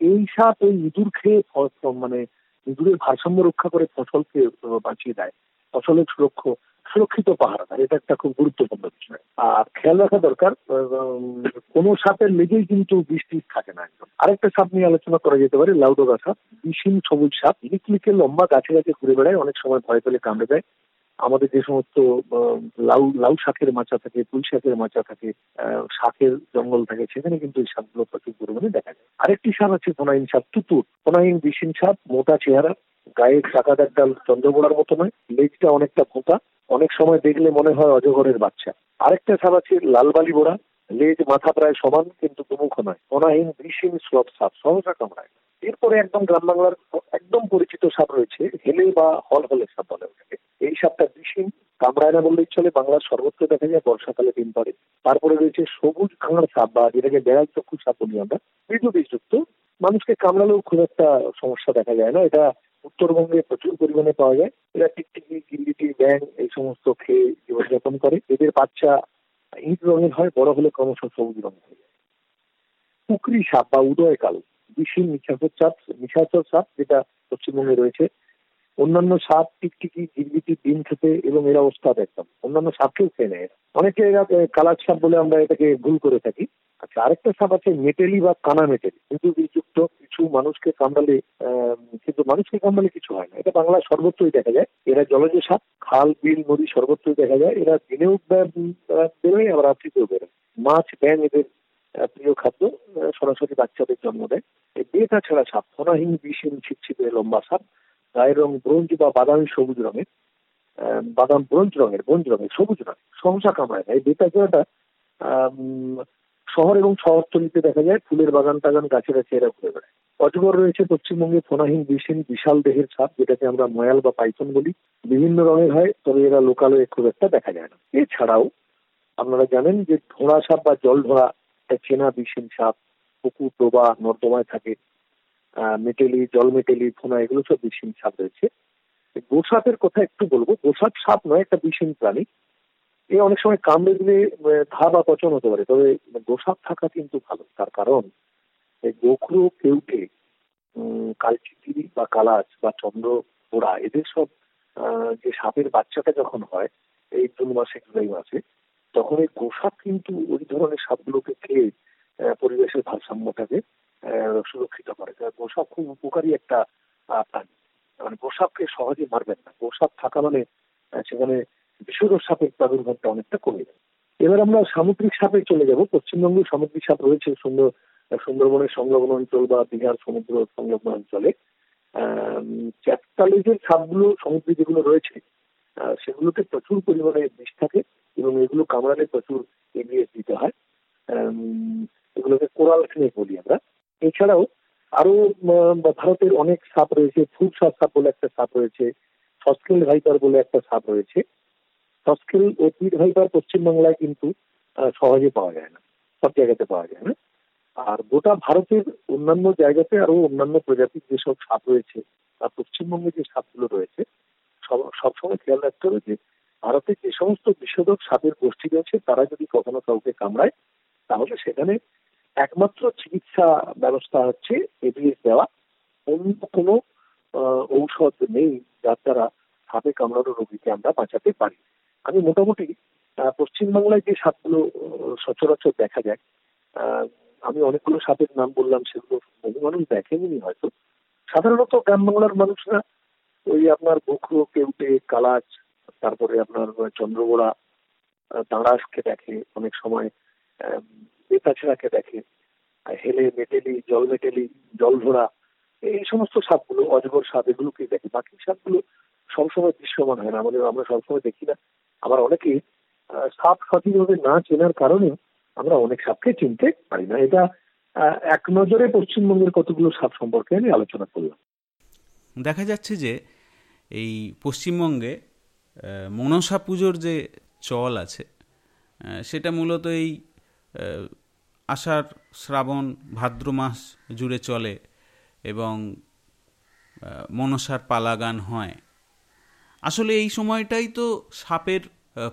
এই সাপ ওই ইঁদুর খেয়ে মানে ইঁদুরের ভারসাম্য রক্ষা করে ফসলকে বাঁচিয়ে দেয়। ফসলের সুরক্ষ, সুরক্ষিত পাহারা দেয়। এটা একটা খুব গুরুত্বপূর্ণ বিষয়। আর খেয়াল রাখা দরকার কোনো সাপের লেগেই কিন্তু বৃষ্টি থাকে না একদম। আরেকটা সাপ নিয়ে আলোচনা করা যেতে পারে, লাউডোগা সাপ। বিষহীন সবুজ সাপ। লিকলিকে লম্বা গাছে গাছে ঘুরে বেড়ায়, অনেক সময় ভয় পেলে কামড়ে দেয়। আমাদের যে সমস্ত লাউ লাউ শাকের মাচা থাকে পুঁই শাকের মাচা থাকে শাকের জঙ্গল থাকে, সেখানে কিন্তু এই সাপগুলো প্রচুর পরিমাণে দেখা যায়। আরেকটি সাপ আছে ফোনাইন সাপ তুতুর। ফোনাইন বিশিন সাপ মোটা চেহারা, গায়ের চাকাদার ডাল চন্দ্রবোড়ার মতো নয়, লেজটা অনেকটা ফোঁটা অনেক সময় দেখলে মনে হয় অজগরের বাচ্চা। আরেকটা সাপ আছে লালবালি বোড়া, লেজ মাথা প্রায় সমান, কিন্তু দুমুখ নয়। অনাহীন বিষহীন স্লব সাপ সহজা কামড়ায়। এরপরে একদম গ্রাম বাংলার একদম পরিচিত সাপ রয়েছে হেলে বা হল হলে সাপ বলে ওটাকে। এই সাপটা বিষহীন কামড়ায় না বললেই চলে বাংলার সর্বত্র দেখা যায়, বর্ষাকালে দিন পরে তারপরে রয়েছে সবুজ কাঁকড়া সাপ বা যেটাকে বেড়াল চক্ষু সাপ বলি আমরা। মৃদু বিষযুক্ত মানুষকে কামড়ালেও খুব একটা সমস্যা দেখা যায় না। এটা উত্তরবঙ্গে প্রচুর পরিমাণে পাওয়া যায়। এরা টিকটিকি, গিল্লিটি ব্যাং এই সমস্ত খেয়ে জীবনযাপন করে। এদের বাচ্চা ইট রঙের হয়, বড় হলে ক্রমশ সবুজ রঙ হয়ে যায়। পুকরি সাপ বা উদয় কালো। বিষহীন নিশাচর সাপ নিশাচর সাপ যেটা পশ্চিমবঙ্গে রয়েছে। অন্যান্য সাপ টিকটিকি গিরগিটি ডিম খেতে এবং এরা ওস্তাদ একদম। অন্যান্য সাপকেও খেয়ে নেয়। অনেকে এরা কালার সাপ বলে আমরা এটাকে ভুল করে থাকি। আচ্ছা আরেকটা সাপ আছে মেটেলি বা কানা মেটেলি। কিন্তু যুক্ত কিছু মানুষকে কামড়ালে কিন্তু মানুষকে কামড়ালে কিছু হয় না। এটা বাংলা সর্বত্রই দেখা যায়। এরা জলজ সাপ, খাল, বিল, নদী সর্বত্রই দেখা যায়। এরা দিনেও বেরোয়, আবার রাত্রিতেও বেরোয়। মাছ ব্যাং এদের প্রিয় খাদ্য সরাসরি বাচ্চাদের জন্ম দেয়। এই বেতা ছাড়া সাপ ফনাহীন বিষহীন ছিপছিপে লম্বা সাপ, গায়ের রং ব্রোঞ্জ বা বাদামি সবুজ রঙের বাদাম ব্রোঞ্জ রঙের ব্রোঞ্জ রঙের, সবুজ রঙের সহসা কামড়ায় না এই বেতা ছাড়াটা শহর এবং শহরতলিতে দেখা যায়, ফুলের বাগান টাগান গাছের এরা ঘুরে বেড়ায়। অজগর রয়েছে পশ্চিমবঙ্গে, ফোনাহীন বিষহীন বিশাল দেহের সাপ, যেটাকে আমরা ময়াল বা পাইথন বলি। বিভিন্ন রঙের হয়, তবে এরা লোকালয়ে খুব একটা দেখা যায় না। এছাড়াও, আপনারা জানেন যে ধোঁড়া সাপ বা জল ধরা চেনা বিষহীন সাপ, পুকুর ডোবা নর্দমায় থাকে মেটেলি, জল মেটেলি ফোনা এগুলো সব বিষহীন সাপ রয়েছে। গোসাপের কথা একটু বলব। গোসাপ সাপ নয়, একটা বিষহীন প্রাণী। এ অনেক সময় কামড়ে দিলে ধা বা পচন হতে পারে, তবে গোসাপ থাকা কিন্তু ভালো। তার কারণ গোখরো, কেউটে কালচিতি বা কালাচ বা চন্দ্র, পোড়া, এদের সব যে সাপের বাচ্চাটা যখন হয়, এই জুন মাসে জুলাই মাসে তখন এই গোসাপ কিন্তু ওই ধরনের সাপগুলোকে খেয়ে পরিবেশের ভারসাম্যটাকে সুরক্ষিত করে। গোসাপ খুব উপকারী একটা প্রাণী। মানে গোসাপকে সহজে মারবেন না। গোসাপ থাকা মানে সেখানে বিষধ সাপের প্রাদুর্ভাবটা অনেকটা কমে যায়। এবার আমরা সামুদ্রিক সাপে চলে যাব। পশ্চিমবঙ্গে সামুদ্রিক সাপ রয়েছে সুন্দর সুন্দরবনের সংলগ্ন অঞ্চল বা দীঘার সমুদ্র সংলগ্ন অঞ্চলে। চ্যাপটালিজের সাপগুলো, সমুদ্রে যেগুলো রয়েছে সেগুলোতে প্রচুর পরিমাণে বিষ থাকে এবং এগুলো কামড়ালে প্রচুর এগিয়ে দিতে হয়। এগুলোকে কোরাল স্নেক বলি আমরা। এছাড়াও আরও ভারতের অনেক সাপ রয়েছে ফুড সাপ সাপ বলে একটা সাপ রয়েছে, সস্কেল ভাইপার বলে একটা সাপ রয়েছে। সস্কেল ও পিট ভাইপার পশ্চিমবাংলায় কিন্তু সহজে পাওয়া যায় না, সব জায়গাতে পাওয়া যায় না। আর গোটা ভারতের অন্যান্য জায়গাতে আরও অন্যান্য প্রজাতির যেসব সাপ রয়েছে আর পশ্চিমবঙ্গে যে সাপগুলো রয়েছে সবসময় খেয়াল রাখতে হবে যে ভারতে যে সমস্ত বিষধক সাপের গোষ্ঠী রয়েছে, তারা যদি কখনো কাউকে কামড়ায়, তাহলে সেখানে একমাত্র চিকিৎসা ব্যবস্থা হচ্ছে এবিএস দেওয়া। অন্য কোনো ঔষধ নেই যার দ্বারা সাপে কামড়ানো রোগীকে আমরা বাঁচাতে পারি। আমি মোটামুটি পশ্চিমবাংলায় যে সাপগুলো সচরাচর দেখা যায় আমি অনেকগুলো সাপের নাম বললাম, সেগুলো বহু মানুষ দেখেনি হয়তো। সাধারণত গ্রাম বাংলার মানুষরা ওই আপনার বখরো কেউটে, কালাচ, তারপরে আপনার চন্দ্রগোড়া দাঁড়াসকে দেখে অনেক সময় বেতাছেড়াকে দেখে হেলে মেটেলি, জল মেটেলি, জল ধরা এই সমস্ত সাপগুলো, অজগর সাপ, এগুলোকে দেখে। বাকি সাপগুলো সবসময় দৃশ্যমান হয় না। আমাদের, আমরা সবসময় দেখি না। আবার অনেকে সাপ সঠিকভাবে না চেনার কারণে আমরা অনেক সাপকে চিনতে পারি না। এটা এক নজরে পশ্চিমবঙ্গের কতগুলো সাপ সম্পর্কে আমি আলোচনা করলাম। দেখা যাচ্ছে যে এই পশ্চিমবঙ্গে মনসা পুজোর যে চল আছে সেটা মূলত এই আষাঢ় শ্রাবণ ভাদ্র মাস জুড়ে চলে এবং মনসার পালাগান হয়। আসলে এই সময়টাই তো সাপের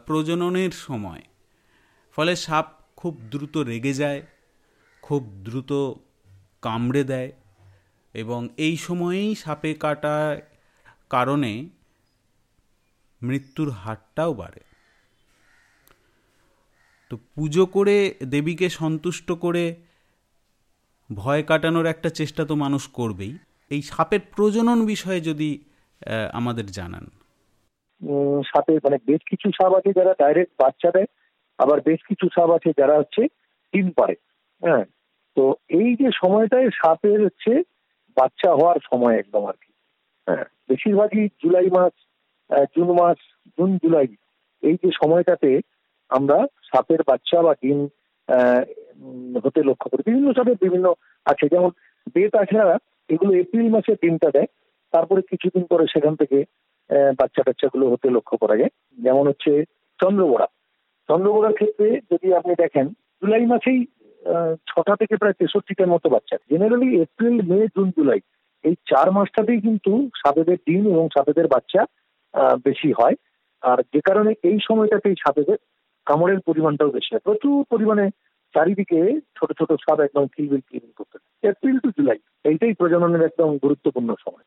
প্রজননের সময়। ফলে সাপ খুব দ্রুত রেগে যায়, খুব দ্রুত কামড়ে দেয় এবং এই সময়েই সাপে কাটার কারণে মৃত্যুর হারটাও বাড়ে। তো পুজো করে দেবীকে সন্তুষ্ট করে ভয় কাটানোর একটা চেষ্টা তো মানুষ করবেই। এই সাপের প্রজনন বিষয়ে যদি আমাদের জানান। সাপের মানে বেশ কিছু সাপ আছে যারা ডাইরেক্ট বাচ্চা দেয়, আবার বেশ কিছু সাপ আছে যারা হচ্ছে ডিম পারে হ্যাঁ। তো এই যে সময়টায় সাপের হচ্ছে বাচ্চা হওয়ার সময় একদম আর কি। হ্যাঁ বেশিরভাগই জুলাই মাস জুন মাস, জুন, জুলাই, এই যে সময়টাতে আমরা সাপের বাচ্চা বা ডিম হতে লক্ষ্য করি। বিভিন্ন সাপের বিভিন্ন আছে, যেমন বেত তাছাড়া এগুলো এপ্রিল মাসে ডিমটা দেয়, তারপরে কিছুদিন পরে সেখান থেকে বাচ্চা টাচ্চাগুলো হতে লক্ষ্য করা যায়। যেমন হচ্ছে চন্দ্রবোড়া। চন্দ্রবোড়ার ক্ষেত্রে যদি আপনি দেখেন, জুলাই মাসেই ছটা থেকে প্রায় তেষট্টিটার মতো বাচ্চা। Generally April, May, June, July. এই চার মাসটাতেই কিন্তু সাপেদের ডিম এবং সাপেদের বাচ্চা বেশি হয়। আর যে কারণে এই সময়টাতেই সাপেদের কামড়ের পরিমাণটাও বেশি হয়। প্রচুর পরিমাণে চারিদিকে ছোট ছোট সাপ একদম কিলবিল কিলবিল করতে এপ্রিল টু জুলাই এইটাই প্রজননের একদম গুরুত্বপূর্ণ সময়।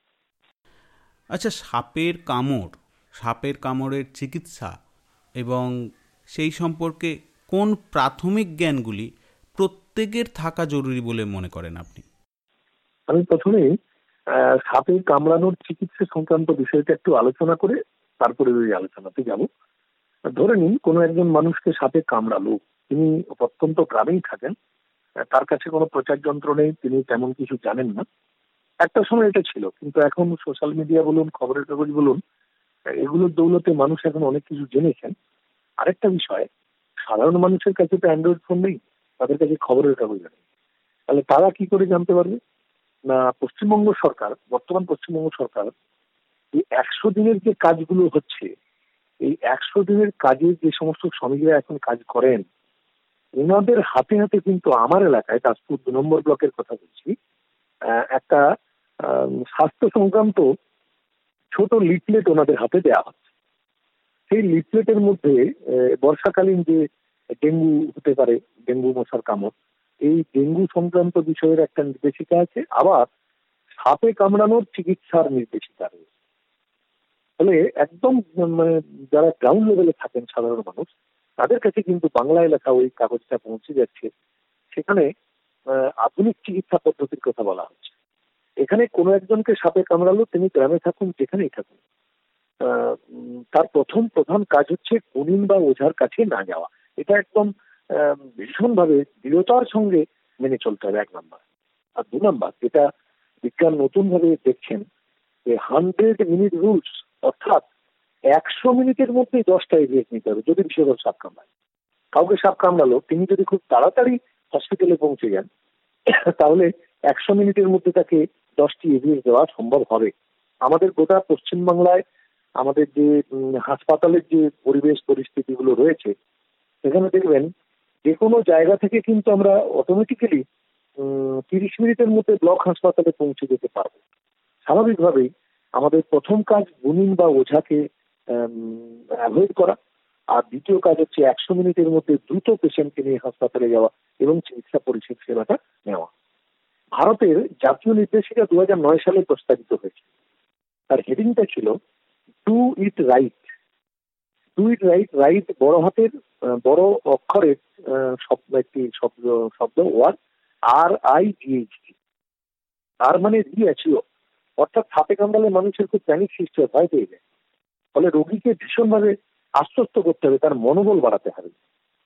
আচ্ছা সাপের কামড় সাপের কামড়ের চিকিৎসা এবং সেই সম্পর্কে কোন প্রাথমিক জ্ঞানগুলি প্রত্যেকের থাকা জরুরি বলে মনে করেন আপনি? আমি প্রথমে সাপে কামড়ানোর চিকিৎসা সংক্রান্ত বিষয়টা একটু আলোচনা করে তারপরে ওই আলোচনাতে যাব। ধরে নিন, কোনো একজন মানুষকে সাপে কামড়ালো, তিনি অত্যন্ত গ্রামেই থাকেন তার কাছে কোনো প্রচার যন্ত্র নেই, তিনি তেমন কিছু জানেন না। একটা সময় এটা ছিল, কিন্তু এখন সোশ্যাল মিডিয়া বলুন, খবরের কাগজ বলুন এগুলোর দৌলতে মানুষ এখন অনেক কিছু জেনেছেন। আরেকটা বিষয়, সাধারণ মানুষের কাছে তো অ্যান্ড্রয়েড ফোন নেই, তাদের কাছে খবরের কাগজ নেই। তাহলে তারা কি করে জানতে পারবে? পশ্চিমবঙ্গ সরকার, বর্তমান পশ্চিমবঙ্গ সরকার, এই একশো দিনের যে কাজগুলো হচ্ছে, এই একশো দিনের কাজে যে সমস্ত শ্রমিকরা এখন কাজ করেন ওনাদের হাতে হাতে কিন্তু আমার এলাকায় তাজপুর দু নম্বর ব্লকের কথা বলছি একটা স্বাস্থ্য সংক্রান্ত ছোট লিফলেট ওনাদের হাতে দেওয়া হচ্ছে। সেই লিফলেটের মধ্যে বর্ষাকালীন যে ডেঙ্গু হতে পারে, ডেঙ্গু মশার কামড় এই ডেঙ্গু সংক্রান্ত বিষয়ের একটা নির্দেশিকা আছে। আবার সাপে কামড়ানোর চিকিৎসার নির্দেশিকা রয়েছে। ফলে একদম মানে যারা গ্রাউন্ড লেভেলে থাকেন সাধারণ মানুষ, তাদের কাছে কিন্তু বাংলায় লেখা ওই কাগজটা পৌঁছে যাচ্ছে। সেখানে আধুনিক চিকিৎসা পদ্ধতির কথা বলা হচ্ছে। এখানে কোনো একজনকে সাপে কামড়ালো, তিনি গ্রামে থাকুন, যেখানেই থাকুন। তার প্রথম প্রধান কাজ হচ্ছে গুণিন বা ওঝার কাছে না যাওয়া। এটা একদম ভীষণভাবে দৃঢ়তার সঙ্গে মেনে চলতে হবে, এক নাম্বার। আর দু নাম্বার, যেটা বিজ্ঞান নতুন ভাবে দেখছেন, যে হান্ড্রেড মিনিট রুলস অর্থাৎ একশো মিনিটের মধ্যেই দশটা এভিয়েট নিতে হবে, যদি বিষয়গত সাপ কামড়ায়। কাউকে সাপ কামড়ালো, তিনি যদি খুব তাড়াতাড়ি হসপিটালে পৌঁছে যান, তাহলে একশো মিনিটের মধ্যে তাকে দশটি এভিএস দেওয়া সম্ভব হবে। আমাদের গোটা পশ্চিমবাংলায় আমাদের যে হাসপাতালের যে পরিবেশ পরিস্থিতিগুলো রয়েছে, সেখানে দেখবেন যে কোনো জায়গা থেকে কিন্তু আমরা অটোমেটিক্যালি তিরিশ মিনিটের মধ্যে ব্লক হাসপাতালে পৌঁছে যেতে পারব। স্বাভাবিকভাবেই আমাদের প্রথম কাজ গুনিন বা ওঝাকে অ্যাভয়েড করা। আর দ্বিতীয় কাজ হচ্ছে একশো মিনিটের মধ্যে দ্রুত পেশেন্টকে নিয়ে হাসপাতালে যাওয়া এবং চিকিৎসা পরিষেবা সেবাটা নেওয়া। ভারতের জাতীয় নির্দেশিকা দু নয় সালে প্রস্তাবিত হয়েছে। তার হেডিংটা ছিল do it right do it right right বড় হাতের বড় অক্ষরের শব্দ, একটি শব্দ শব্দ ওয়ার্ড আর আই জিএইচডি আর মানে রিঅ্যাচিও অর্থাৎ সাপে কামড়ালে মানুষের খুব প্যানিক সৃষ্টি হয়, ভয় পেয়ে যায়। ফলে রোগীকে ভীষণভাবে আশ্বস্ত করতে হবে, তার মনোবল বাড়াতে হবে।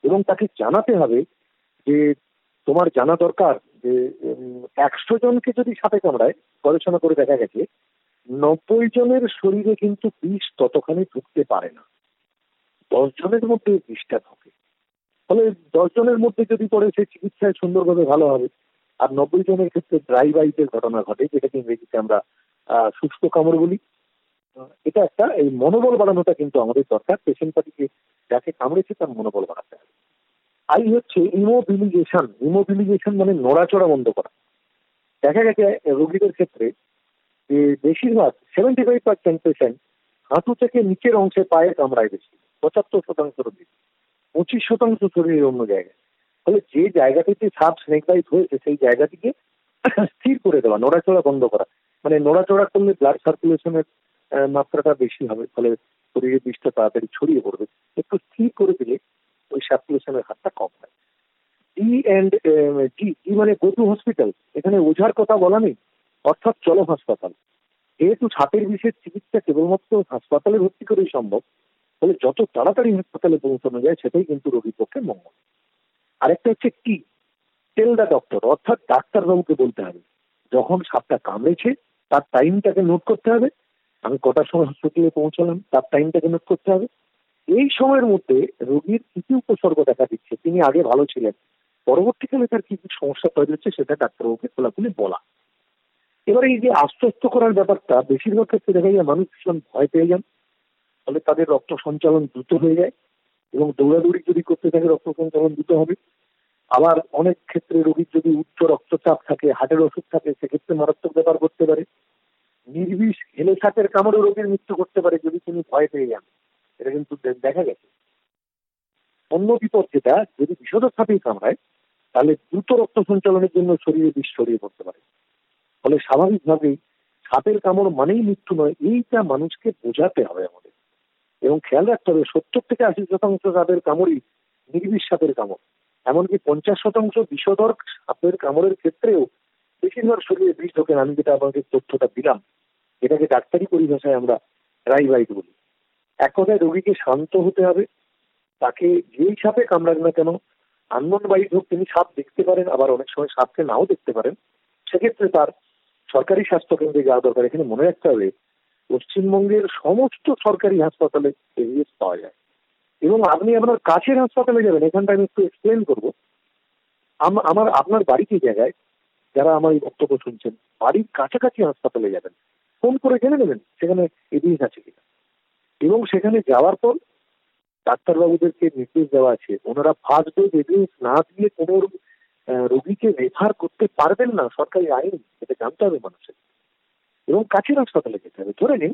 এবং তাকে জানাতে হবে যে, তোমার জানা দরকার যে একশো জনকে যদি সাপে কামড়ায়, গবেষণা করে দেখা গেছে, নব্বই জনের শরীরে কিন্তু বিষ ততখানি ঢুকতে পারে না। দশ জনের মধ্যে বিষটা ঢোকে ফলে দশ জনের মধ্যে যদি পড়ে, সে চিকিৎসায় সুন্দরভাবে ভালো হবে। আর নব্বই জনের ক্ষেত্রে ড্রাই বাইটের ঘটনা ঘটে, যেটাকে ইংরেজিতে আমরা শুষ্ক কামড় বলি। এটা একটা, এই মনোবল বাড়ানোটা কিন্তু আমাদের দরকার। পেশেন্ট পার্টিকে যাকে কামড়েছে, তার মনোবল বাড়াতে হবে। আই হচ্ছে ইমোবিলিগেশন ইমোবিলিগেশন মানে নড়াচড়া বন্ধ করা। দেখা গেছে, রোগীদের ক্ষেত্রে বেশিরভাগ সেভেন্টি ফাইভ পার্সেন্ট পেশেন্ট হাঁটু থেকে নিচের অংশে পায়ে কামড়ায় বেশি। পঁচাত্তর শতাংশ রোগী পঁচিশ শতাংশ শরীরের অন্য জায়গায়। ফলে যে জায়গাটিতে সাপ স্নেক বাইট হয়েছে, সেই জায়গাটিকে স্থির করে দেওয়া, নড়াচড়া বন্ধ করা। মানে নড়াচড়া করলে ব্লাড সার্কুলেশনের মাত্রাটা বেশি হবে, ফলে শরীরে বিষটা তাড়াতাড়ি ছড়িয়ে পড়বে। একটু স্থির করে দিলে ওই সার্কুলেশনের হারটা কম হয়। ডি অ্যান্ড জি জি মানে গো টু হসপিটাল এখানে ওঝার কথা বলা নেই, অর্থাৎ চলো হাসপাতাল। যেহেতু ছাপের বিষের চিকিৎসা কেবলমাত্র হাসপাতালে ভর্তি করেই সম্ভব ফলে যত তাড়াতাড়ি হাসপাতালে পৌঁছানো যায়, সেটাই কিন্তু রোগীর পক্ষে মঙ্গল। আরেকটা হচ্ছে কি? টেল দ্য ডক্টর অর্থাৎ ডাক্তারবাবুকে বলতে হবে। যখন সাপটা কামড়েছে, তার টাইমটাকে নোট করতে হবে। আমি কটার সময় হসপিটালে পৌঁছলাম, তার টাইমটাকে নোট করতে হবে। এই সময়ের মধ্যে রোগীর কি কি উপসর্গ দেখা দিচ্ছে, তিনি আগে ভালো ছিলেন। পরবর্তীকালে তার কি কি সমস্যা তৈরি হচ্ছে, সেটা ডাক্তারবাবুকে খোলাখুলি বলা। এবার এই যে আশ্বস্ত করার ব্যাপারটা, বেশিরভাগ ক্ষেত্রে দেখা যায় মানুষ ভীষণ ভয় পেয়ে যান। ফলে তাদের রক্ত সঞ্চালন দ্রুত হয়ে যায় এবং দৌড়াদৌড়ি যদি করতে থাকে, রক্ত সঞ্চালন দ্রুত হবে। আবার অনেক ক্ষেত্রে রোগীর যদি উচ্চ রক্তচাপ থাকে, হার্টের ওষুধ থাকে, সেক্ষেত্রে মারাত্মক ব্যাপার করতে পারে। নির্বিষ হেলে সাপের কামড়ে রোগীর মৃত্যু করতে পারে যদি তিনি ভয় পেয়ে যান। এটা কিন্তু দেখা গেছে। অন্য বিপদ যেটা যদি বিষদ সাপেই কামড়ায় তাহলে দ্রুত রক্ত সঞ্চালনের জন্য শরীরে বিষ ছড়িয়ে পড়তে পারে। ফলে স্বাভাবিকভাবেই সাপের কামড় মানেই মৃত্যু নয়, এইটা মানুষকে বোঝাতে হবে আমাদের। এবং খেয়াল রাখতে হবে, সত্তর থেকে আশি শতাংশ সাপের কামড়ই নির্বিষ সাপের কামড়। এমনকি পঞ্চাশ শতাংশ বিষধর সাপের কামড়ের ক্ষেত্রেও বেশিরভাগ শরীরে বিষ ঢোকেন আমি যেটা আমাদের তথ্যটা দিলাম, এটাকে ডাক্তারি পরিভাষায় আমরা রাইবাইট বলি। এক কথায় রোগীকে শান্ত হতে হবে, তাকে যেই সাপে কামড়াক না কেন আনমন বাইট হোক তিনি সাপ দেখতে পারেন, আবার অনেক সময় সাপকে নাও দেখতে পারেন, সেক্ষেত্রে তার সরকারি স্বাস্থ্য কেন্দ্রে যাওয়া দরকার। এখানে মনে রাখতে হবে পশ্চিমবঙ্গের সমস্ত সরকারি হাসপাতালে এভিএস পাওয়া যায়। এবং আপনি আপনার কাছের হাসপাতালে যাবেন, এখানটা আমি একটু এক্সপ্লেন করব। আমার, আপনার বাড়িতে জায়গায় যারা আমার এই বক্তব্য শুনছেন, বাড়ির কাছাকাছি হাসপাতালে যাবেন, ফোন করে জেনে নেবেন সেখানে এভিএস আছে কিনা। এবং সেখানে যাওয়ার পর ডাক্তারবাবুদেরকে নির্দেশ দেওয়া আছে, ওনারা ফার্স্ট ডোজ এভিএস না দিয়ে কোনো রোগীকে রেফার করতে পারবেন না, সরকারি আইন, এটা জানতে হবে মানুষের। এবং কাছের হাসপাতালে যেতে হবে। ধরে নিন,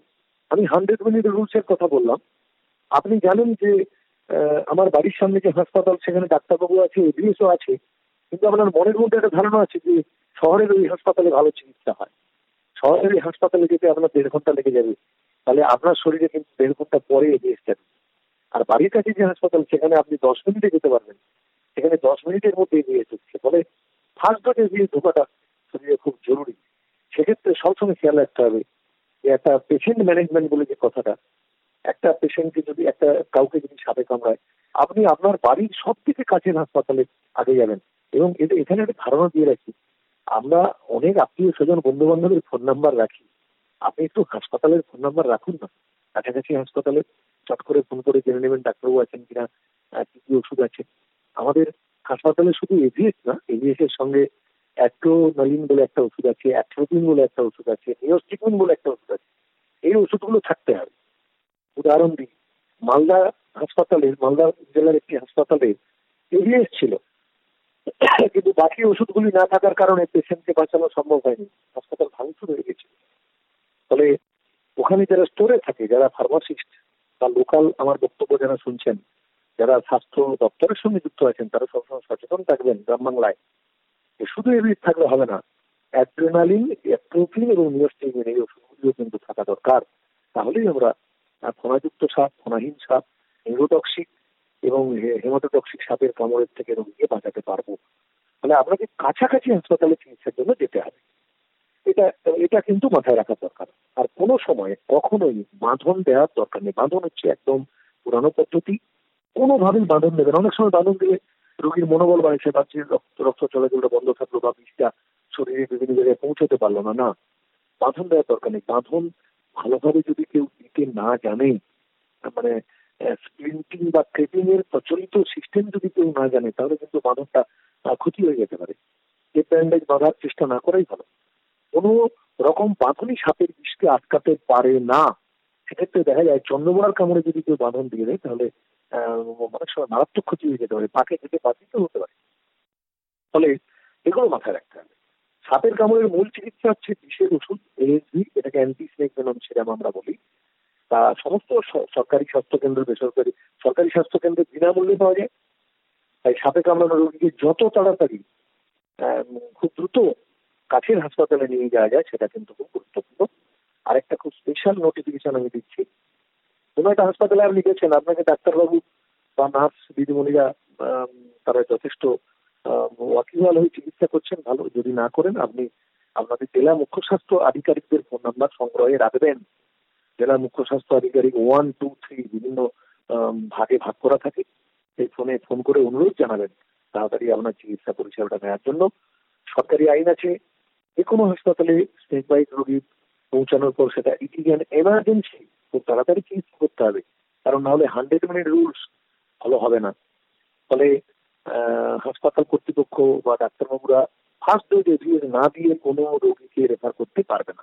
আমি হান্ড্রেড মিনিট রুলস এর কথা বললাম। আপনি জানেন যে আমার বাড়ির সামনে যে হাসপাতাল, সেখানে ডাক্তারবাবু আছে এভিএসও আছে, কিন্তু আপনার মনের মধ্যে একটা ধারণা আছে যে, শহরের ওই হাসপাতালে ভালো চিকিৎসা হয়। শহরের ওই হাসপাতালে যেতে আপনার দেড় ঘণ্টা লেগে যাবে। তাহলে আপনার শরীরে কিন্তু দেড় ঘণ্টা পরে এগিয়ে যাবে। আর বাড়ির কাছে যে হাসপাতাল, সেখানে আপনি দশ মিনিটে যেতে পারবেন। সেখানে দশ মিনিটের মধ্যে এগিয়ে এসেছে ফলে ফার্স্ট ডোজে এগিয়ে ঢোকাটা শরীরে খুব জরুরি। সেক্ষেত্রে সবসময় খেয়াল রাখতে হবে যে একটা পেশেন্ট ম্যানেজমেন্ট বলে যে কথাটা, একটা পেশেন্টকে যদি একটা কাউকে যদি সাপে কামড়ায়, আপনি আপনার বাড়ির সব থেকে কাছের হাসপাতালে আগে যাবেন। এবং এখানে একটা ধারণা দিয়ে রাখি, আমরা অনেক আত্মীয় স্বজন বন্ধু বান্ধবের ফোন নাম্বার রাখি। আপনি একটু হাসপাতালের ফোন নাম্বার রাখুন না। কাছাকাছি হাসপাতালে চট করে ফোন করে জেনে নেবেন ডাক্তারবাবু আছেন কিনা কি কি ওষুধ আছে। আমাদের হাসপাতালে শুধু এভিএস না এভিএস এর সঙ্গে অ্যাট্রোনালিন বলে একটা ওষুধ আছে অ্যাট্রোপিন বলে একটা ওষুধ আছে নিওস্টিকুন বলে একটা ওষুধ আছে। এই ওষুধগুলো থাকতে হবে। উদাহরণ দিই, মালদা হাসপাতালে, মালদা জেলার একটি হাসপাতালে এভিএস ছিল। কিন্তু বাকি ওষুধগুলি না থাকার কারণে পেশেন্টকে বাঁচানো সম্ভব হয়নি। হাসপাতাল ভাঙচুর হয়ে গেছে। ফলে ওখানে যারা স্টোরে থাকে, যারা ফার্মাসিস্ট বা লোকাল আমার বক্তব্য যারা শুনছেন, যারা স্বাস্থ্য দপ্তরের সঙ্গে যুক্ত আছেন, তারা সবসময় সচেতন থাকবেন গ্রাম বাংলায়। শুধু এভিড থাকলে হবে না অ্যাড্রেনালিন অ্যাট্রোপিন এবং নিওস্টিমিন এই ওষুধগুলিও কিন্তু থাকা দরকার। তাহলেই আমরা ফোনাযুক্ত সাপ ফোনাহীন সাপ নিউরোটক্সিক এবং হেমাটোটক্সিক সাপের কামড়ের থেকে রোগীকে বাঁচাতে পারব। তাহলে আপনাকে কাছাকাছি হাসপাতালে চিকিৎসার জন্য যেতে হবে। এটা এটা কিন্তু মাথায় রাখা দরকার। আর কোনো সময় কখনোই বাঁধন দেওয়ার দরকার নেই। বাঁধন হচ্ছে একদম পুরানো পদ্ধতি। কোনোভাবেই বাঁধন দেবেন অনেক সময় বাঁধন দিলে রোগীর মনোবল বাড়ছে বাচ্চার রক্ত রক্ত চলাচলটা বন্ধ থাকল বা বিষটা শরীরে বিভিন্ন জায়গায় পৌঁছতে পারল না। না, বাঁধন দেওয়ার দরকার নেই। বাঁধন ভালোভাবে যদি কেউ দিতে না জানে মানে স্প্লিন্টিং বা ক্রেপিং এর প্রচলিত সিস্টেম যদি কেউ না জানে, তাহলে কিন্তু বাঁধনটা ক্ষতি হয়ে যেতে পারে। বাঁধার চেষ্টা না করাই ভালো। কোনো রকম বাঁধনই সাপের বিষকে আটকাতে পারে না। সেক্ষেত্রে দেখা যায়, চন্দ্রমোড়ার কামড়ে যদি কেউ বাঁধন দিয়ে দেয়, তাহলে সময় মারাত্মক ক্ষতি হয়ে যেতে পারে, পাকে থেকে বাঁচিত হতে পারে। ফলে এগুলো মাথায় রাখতে হবে। সাপের কামড়ের মূল চিকিৎসা হচ্ছে বিষের ওষুধ এএসবি এটাকে অ্যান্টি স্নেক ভেনম সেরাম আমরা বলি। তা সমস্ত সরকারি স্বাস্থ্য কেন্দ্র বেসরকারি, সরকারি স্বাস্থ্য কেন্দ্রে বিনামূল্যে পাওয়া যায়। তাই সাপে কামড়ানো রোগীকে যত তাড়াতাড়ি খুব দ্রুত কাছের হাসপাতালে নিয়ে যাওয়া যায়, সেটা কিন্তু খুব গুরুত্বপূর্ণ। আরেকটা খুব স্পেশাল নোটিফিকেশন আমি দিচ্ছি কোনো একটা হাসপাতালে আপনি গেছেন আপনাকে ডাক্তারবাবু বা নার্স, দিদিমণিরা তারা যথেষ্ট ওয়াকিবহাল হয়ে চিকিৎসা করছেন, ভালো। যদি না করেন, আপনি আপনাদের জেলা মুখ্য স্বাস্থ্য আধিকারিকদের ফোন নাম্বার সংগ্রহে রাখবেন। জেলা মুখ্য স্বাস্থ্য আধিকারিক ওয়ান, টু, থ্রি বিভিন্ন ভাগে ভাগ করা থাকে, সেই ফোনে ফোন করে অনুরোধ জানাবেন, তাড়াতাড়ি আপনার চিকিৎসা পরিষেবাটা নেওয়ার জন্য। সরকারি আইন আছে, যে কোনো হাসপাতালে স্নেক বাইট রোগী পৌঁছানোর পর সেটা ইটিএন এমার্জেন্সি খুব তাড়াতাড়ি চিকিৎসা করতে হবে? কারণ না হলে হান্ড্রেড মিনিট রুলস ভালো হবে না। ফলে হাসপাতাল কর্তৃপক্ষ বা ডাক্তারবাবুরা ফার্স্ট ডোজ এভিএস না দিয়ে কোনো রোগীকে রেফার করতে পারবে না।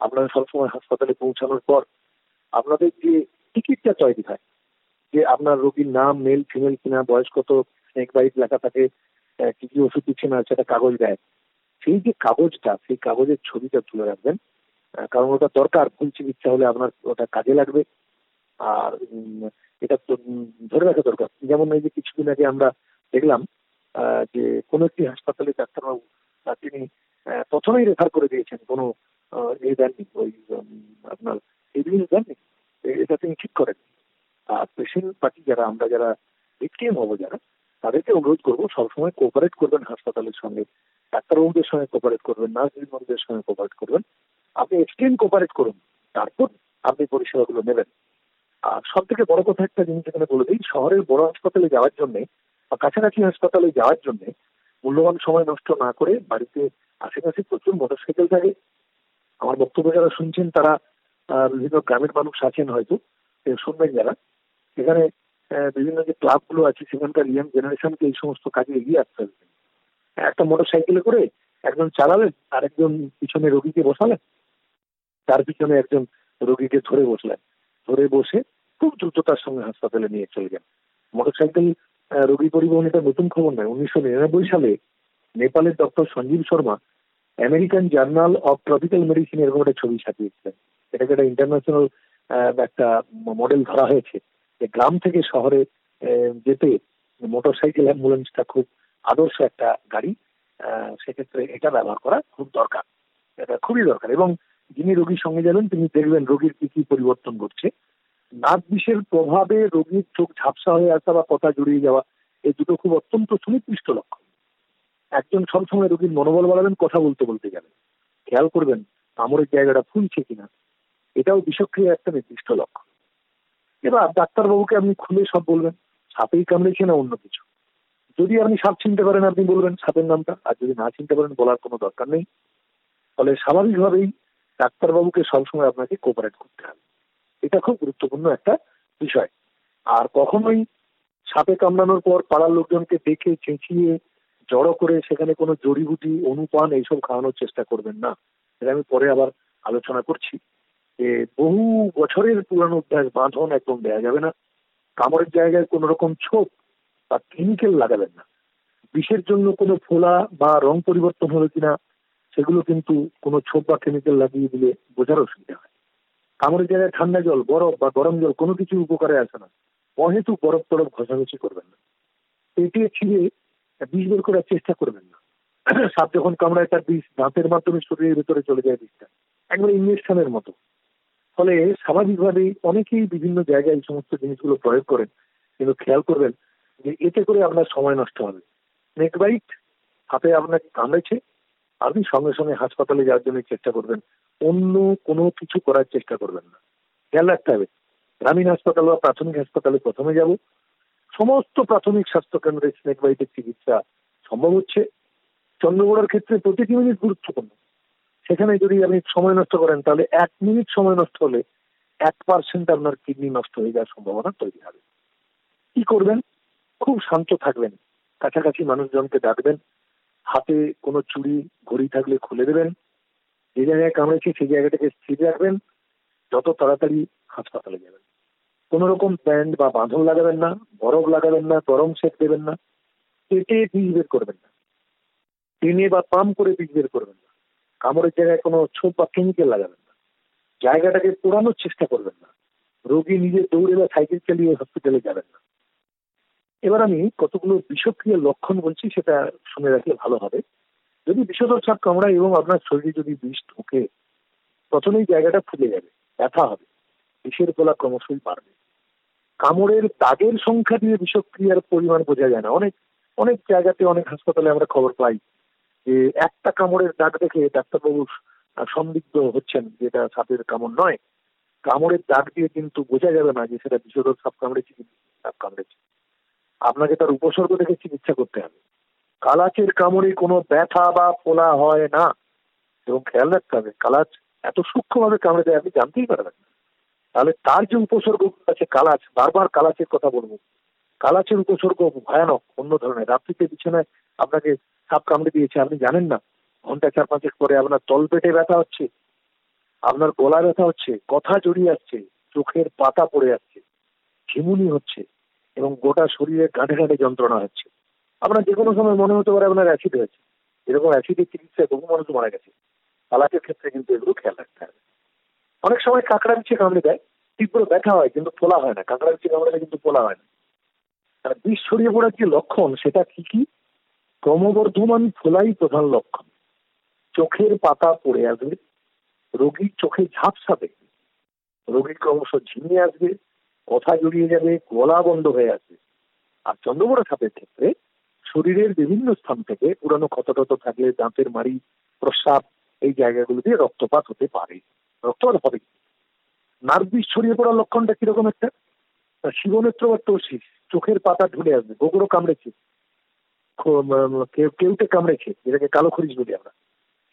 আপনারা সবসময় হাসপাতালে পৌঁছানোর পর আপনাদের যে টিকিটটা তৈরি হয়, যে আপনার রোগীর নাম মেল ফিমেল কিনা, বয়স কত স্নেক বাইট লেখা থাকে কি কি ওষুধ দিচ্ছে না সেটা কাগজ দেয়। সেই যে কাগজটা, সেই কাগজের ছবিটা তুলে রাখবেন। কারণ ওটা দরকার ভুল চিকিৎসা হলে আপনার ওটা কাজে লাগবে। আর এটা তো ধরে রাখা দরকার। যেমন এই যে কিছুদিন আগে আমরা দেখলাম যে কোনো একটি হাসপাতালে ডাক্তারবাবু তিনি প্রথমেই রেফার করে দিয়েছেন কোনো এই দেননি ওই আপনার এভিডেন্স দেননি। এটা তিনি ঠিক করেন। আর পেশেন্ট পার্টি যারা, আমরা যারা ভিকটিম হব যারা, তাদেরকে অনুরোধ করব, সবসময় কোঅপারেট করবেন হাসপাতালের সঙ্গে। ডাক্তারবাবুদের সঙ্গে কোপারেট করবেন নার্স বন্ধুদের সঙ্গে কোপারেট করবেন। আপনি এক্সট্রিম কোপারেট করুন। তারপর আপনি পরিষেবাগুলো নেবেন। আর সব থেকে বড় কথা একটা জিনিস এখানে বলে দিই, শহরের বড় হাসপাতালে যাওয়ার জন্য বা কাছাকাছি হাসপাতালে যাওয়ার জন্য মূল্যবান সময় নষ্ট না করে বাড়িতে আশেপাশে প্রচুর মোটরসাইকেল থাকে। আমার বক্তব্য যারা শুনছেন, তারা বিভিন্ন গ্রামের মানুষ আছেন হয়তো শুনবেন যারা। সেখানে বিভিন্ন যে ক্লাবগুলো আছে, সেখানকার ইয়াং জেনারেশনকে এই সমস্ত কাজে এগিয়ে আসতে হবে। একটা মোটর সাইকেলে করে একজন চালালেন আর একজন পিছনে রোগীকে বসালেন তার পিছনে একজন রোগীকে ধরে বসলেন। ধরে বসে খুব দ্রুততার সঙ্গে হাসপাতালে নিয়ে চলে যান। মোটরসাইকেল রোগী পরিবহন এটা নতুন খবর নয়, উনিশশো নিরানব্বই সালে নেপালের doctor Sanjeev Sharma American journal of tropical medicine এরকম একটা ছবি ছাপিয়েছিলেন। এটাকে একটা ইন্টারন্যাশনাল একটা মডেল ধরা হয়েছে যে গ্রাম থেকে শহরে যেতে মোটরসাইকেল অ্যাম্বুলেন্সটা খুব আদর্শ একটা গাড়ি সেক্ষেত্রে এটা ব্যবহার করা খুব দরকার। এটা খুবই দরকার এবং যিনি রোগীর সঙ্গে যাবেন তিনি দেখবেন রোগীর কি কি পরিবর্তন ঘটছে। নাক বিষের প্রভাবে রোগীর চোখ ঝাপসা হয়ে আসা বা কথা জড়িয়ে যাওয়া এই দুটো খুব অত্যন্ত সুনির্দিষ্ট লক্ষণ। একজন সবসময় রোগীর মনোবল বাড়াবেন, কথা বলতে বলতে যাবেন খেয়াল করবেন আমরের জায়গাটা ফুলছে কিনা। এটাও বিষক্রিয়া একটা নির্দিষ্ট লক্ষণ। এবার ডাক্তারবাবুকে আপনি খুলে সব বলবেন, সাপেই কামড়েছে না অন্য কিছু? যদি আপনি সাপ চিনতে পারেন, আপনি বলবেন সাপের নামটা, আর যদি না চিনতে পারেন, বলার কোনো দরকার নেই। ফলে স্বাভাবিকভাবেই ডাক্তারবাবুকে সবসময় আপনাকে কোপারেট করতে হবে। এটা খুব গুরুত্বপূর্ণ একটা বিষয়। আর কখনোই সাপে কামড়ানোর পর পাড়ার লোকজনকে দেখে, চেঁচিয়ে, জড়ো করে সেখানে কোনো জড়িবুটি, অনুপান এইসব খাওয়ানোর চেষ্টা করবেন না। এটা আমি পরে আবার আলোচনা করছি। যে বহু বছরের পুরানো অভ্যাস বাঁধন একদম দেওয়া যাবে না। কামড়ের জায়গায় কোন রকম ছোপ বা কেমিক্যাল লাগাবেন না। বিষের জন্য কোনো ফোলা বা রং পরিবর্তন হলো কিনা সেগুলো কিন্তু কোনো ছোপ বা কেমিক্যাল লাগিয়ে দিলে বোঝার অসুবিধা হয়। কামড়ের জায়গায় ঠান্ডা জল, বরফ বা গরম জল কোনো কিছু উপকারে আসে না। অহেতু বরফ টরফ ঘষাঘষি করবেন না। পেটে ছিঁড়ে বিষ বের করার চেষ্টা করবেন না। সাপ যখন কামড়ায় তার বিষ দাঁতের মাধ্যমে শরীরের ভেতরে চলে যায় বিষটা। একবারে ইঞ্জেকশনের মতো। ফলে স্বাভাবিকভাবেই অনেকেই বিভিন্ন জায়গায় এই সমস্ত জিনিসগুলো প্রয়োগ করেন। কিন্তু খেয়াল করবেন যে এতে করে আপনার সময় নষ্ট হবে। নেক বাইট হাতে আপনাকে কামড়েছে আপনি সঙ্গে সঙ্গে হাসপাতালে যাওয়ার জন্য চেষ্টা করবেন। অন্য কোনো কিছু করার চেষ্টা করবেন না। খেয়াল রাখতে হবে। গ্রামীণ হাসপাতাল বা প্রাথমিক হাসপাতালে প্রথমে যাব। সমস্ত প্রাথমিক স্বাস্থ্য কেন্দ্রে স্নেক বাইটের চিকিৎসা সম্ভব হচ্ছে। চন্দ্রগোড়ার ক্ষেত্রে প্রতিটি মিনিট গুরুত্বপূর্ণ। সেখানে যদি আপনি সময় নষ্ট করেন, তাহলে এক মিনিট সময় নষ্ট হলে এক পার্সেন্ট আপনার কিডনি নষ্ট হয়ে যাওয়ার সম্ভাবনা তৈরি হবে। কি করবেন? খুব শান্ত থাকবেন। কাছাকাছি মানুষজনকে ডাকবেন। হাতে কোনো চুড়ি, ঘড়ি থাকলে খুলে দেবেন। যে জায়গায় কামড়েছে, সেই জায়গাটাকে স্থির রাখবেন। যত তাড়াতাড়ি হাসপাতালে যাবেন। কোন রকম ব্যান্ড বা বাঁধন লাগাবেন না, বরফ লাগাবেন না গরম সেট দেবেন না। কেটে বীজ বের করবেন না। টেনে বা পাম্প করে বীজ বের করবেন না। কামড়ের জায়গায় কোনো ছোপ বা কেমিক্যাল লাগাবেন না। জায়গাটাকে পোড়ানোর চেষ্টা করবেন না। রোগী নিজে দৌড়ে বা সাইকেল চালিয়ে হসপিটালে যাবেন না। এবার আমি কতগুলো বিষক্রিয় লক্ষণ বলছি সেটা শুনে রাখলে ভালো হবে। যদি বিষধর সাপ কামড়ায় এবং আপনার শরীরে যদি বিষ ঢুকে, প্রথমেই জায়গাটা ফুলে যাবে, ব্যথা হবে, বিষের গোলা ক্রমশই বাড়বে। কামড়ের দাগের সংখ্যা দিয়ে বিষক্রিয়ার পরিমাণ বোঝা যায় না। অনেক অনেক জায়গাতে, অনেক হাসপাতালে আমরা খবর পাই যে একটা কামড়ের দাগ দেখে ডাক্তারবাবু সন্দিগ্ধ হচ্ছেন যেটা সাপের কামড় নয়। কামড়ের দাগ দিয়ে কিন্তু বোঝা যাবে না যে সেটা বিষধর সাপ কামড়েছে কি সাপ কামড়েছে। আপনাকে তার উপসর্গ দেখে চিকিৎসা করতে হবে। কালাচের কামড়ে কোনো ব্যথা বা ফোলা হয় না। এবং খেয়াল রাখতে হবে, কালাচ এত সূক্ষ্মভাবে কামড়ে দেয়, আপনি জানতেই পারবেন না। তাহলে তার যে উপসর্গ আছে, কালাচ, বারবার কালাচের কথা বলব। কালাচের উপসর্গ ভয়ানক, অন্য ধরনের। রাত্রিতে বিছানায় আপনাকে সাপ কামড়ে দিয়েছে, আপনি জানেন না। ঘণ্টা চার পাঁচেক পরে আপনার তল পেটে ব্যথা হচ্ছে, আপনার গলা ব্যথা হচ্ছে, কথা জড়িয়ে আসছে, চোখের পাতা পড়ে যাচ্ছে ঝিমুনি হচ্ছে। এবং গোটা শরীরে গাঁটে গাঁটে যন্ত্রণা হচ্ছে। আপনার যে কোনো সময় মনে হতে পারে আপনার অ্যাসিড হয়েছে। এরকম অ্যাসিডের চিকিৎসায় বহু মানুষ মারা গেছে। তালাকের ক্ষেত্রে কিন্তু এগুলো খেয়াল রাখতে হবে। অনেক সময় কাঁকড়া বিছে কামড়ে দেয়, তীব্র ব্যথা হয় কিন্তু ফোলা হয় না। কাঁকড়া বিছে কামড়ে কিন্তু ফোলা হয় না। আর বিষ ছড়িয়ে পড়ার যে লক্ষণ, সেটা কি কি? ক্রমবর্ধমান ফোলাই প্রধান লক্ষণ। চোখের পাতা পড়ে আসবে, রোগীর চোখে ঝাপসা দেখবে। রোগী ক্রমশ ঝিমিয়ে আসবে কথা জড়িয়ে যাবে, গলা বন্ধ হয়ে আসবে আর চন্দ্রবড়া সাপের ক্ষেত্রে শরীরের বিভিন্ন স্থান থেকে পুরানো ক্ষত টত থাকলে দাঁতের মারি প্রস্রাব এই জায়গাগুলো দিয়ে রক্তপাত হতে পারে। রক্তপাত হবে নার্ভিস ছড়িয়ে পড়ার লক্ষণটা কীরকম একটা? শিবনেত্র বা তোষিস চোখের পাতা ঢুলে আসবে গোবরও কামড়েছে। কেউটে কামড়েছে, যেটাকে কালো খরিজ বলি আমরা।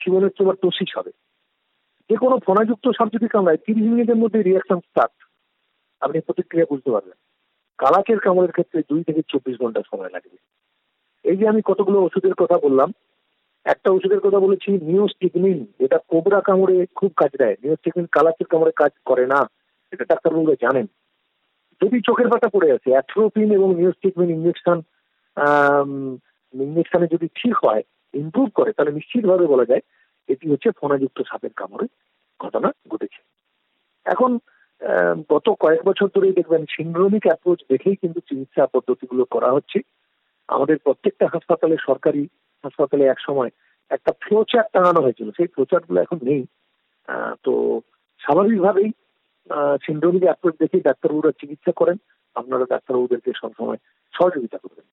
শিবনেত্র বা তোষিস হবে। যে কোনো ফোনাযুক্ত সাপ যদি কামড়ায়, তিরিশ মিনিটের মধ্যে রিয়াকশন স্টার্ট আপনি প্রতিক্রিয়া বুঝতে পারবেন। কালাকের কামড়ের ক্ষেত্রে দুই থেকে চব্বিশ ঘণ্টা সময় লাগবে। এই যে আমি কতগুলো ওষুধের কথা বললাম, একটা ওষুধের কথা বলেছি নিওস্টিকমিন এটা কোবরা কামড়ে খুব কাজ দেয়। নিওস্টিকমিন কালাকের কামড়ে কাজ করে না, এটা ডাক্তারবাবুরা জানেন। যদি চোখের পাতা পড়ে আছে অ্যাথ্রোপিন এবং নিওস্টিকমিন ইঞ্জেকশন ইঞ্জেকশনে যদি ঠিক হয় ইমপ্রুভ করে, তাহলে নিশ্চিতভাবে বলা যায়, এটি হচ্ছে ফোনাযুক্ত সাপের কামড়ে ঘটনা ঘটেছে। এখন গত কয়েক বছর ধরেই দেখবেন সিন্ড্রোমিক অ্যাপ্রোচ দেখেই কিন্তু চিকিৎসা পদ্ধতিগুলো করা হচ্ছে। আমাদের প্রত্যেকটা হাসপাতালে সরকারি হাসপাতালে এক সময় একটা ফ্লোচার টাঙানো হয়েছিল। সেই ফ্লোচারগুলো এখন নেই। তো স্বাভাবিকভাবেই সিন্ড্রোমিক অ্যাপ্রোচ দেখেই ডাক্তারবাবুরা চিকিৎসা করেন। আপনারা ডাক্তারবাবুদেরকে সবসময় সহযোগিতা করবেন।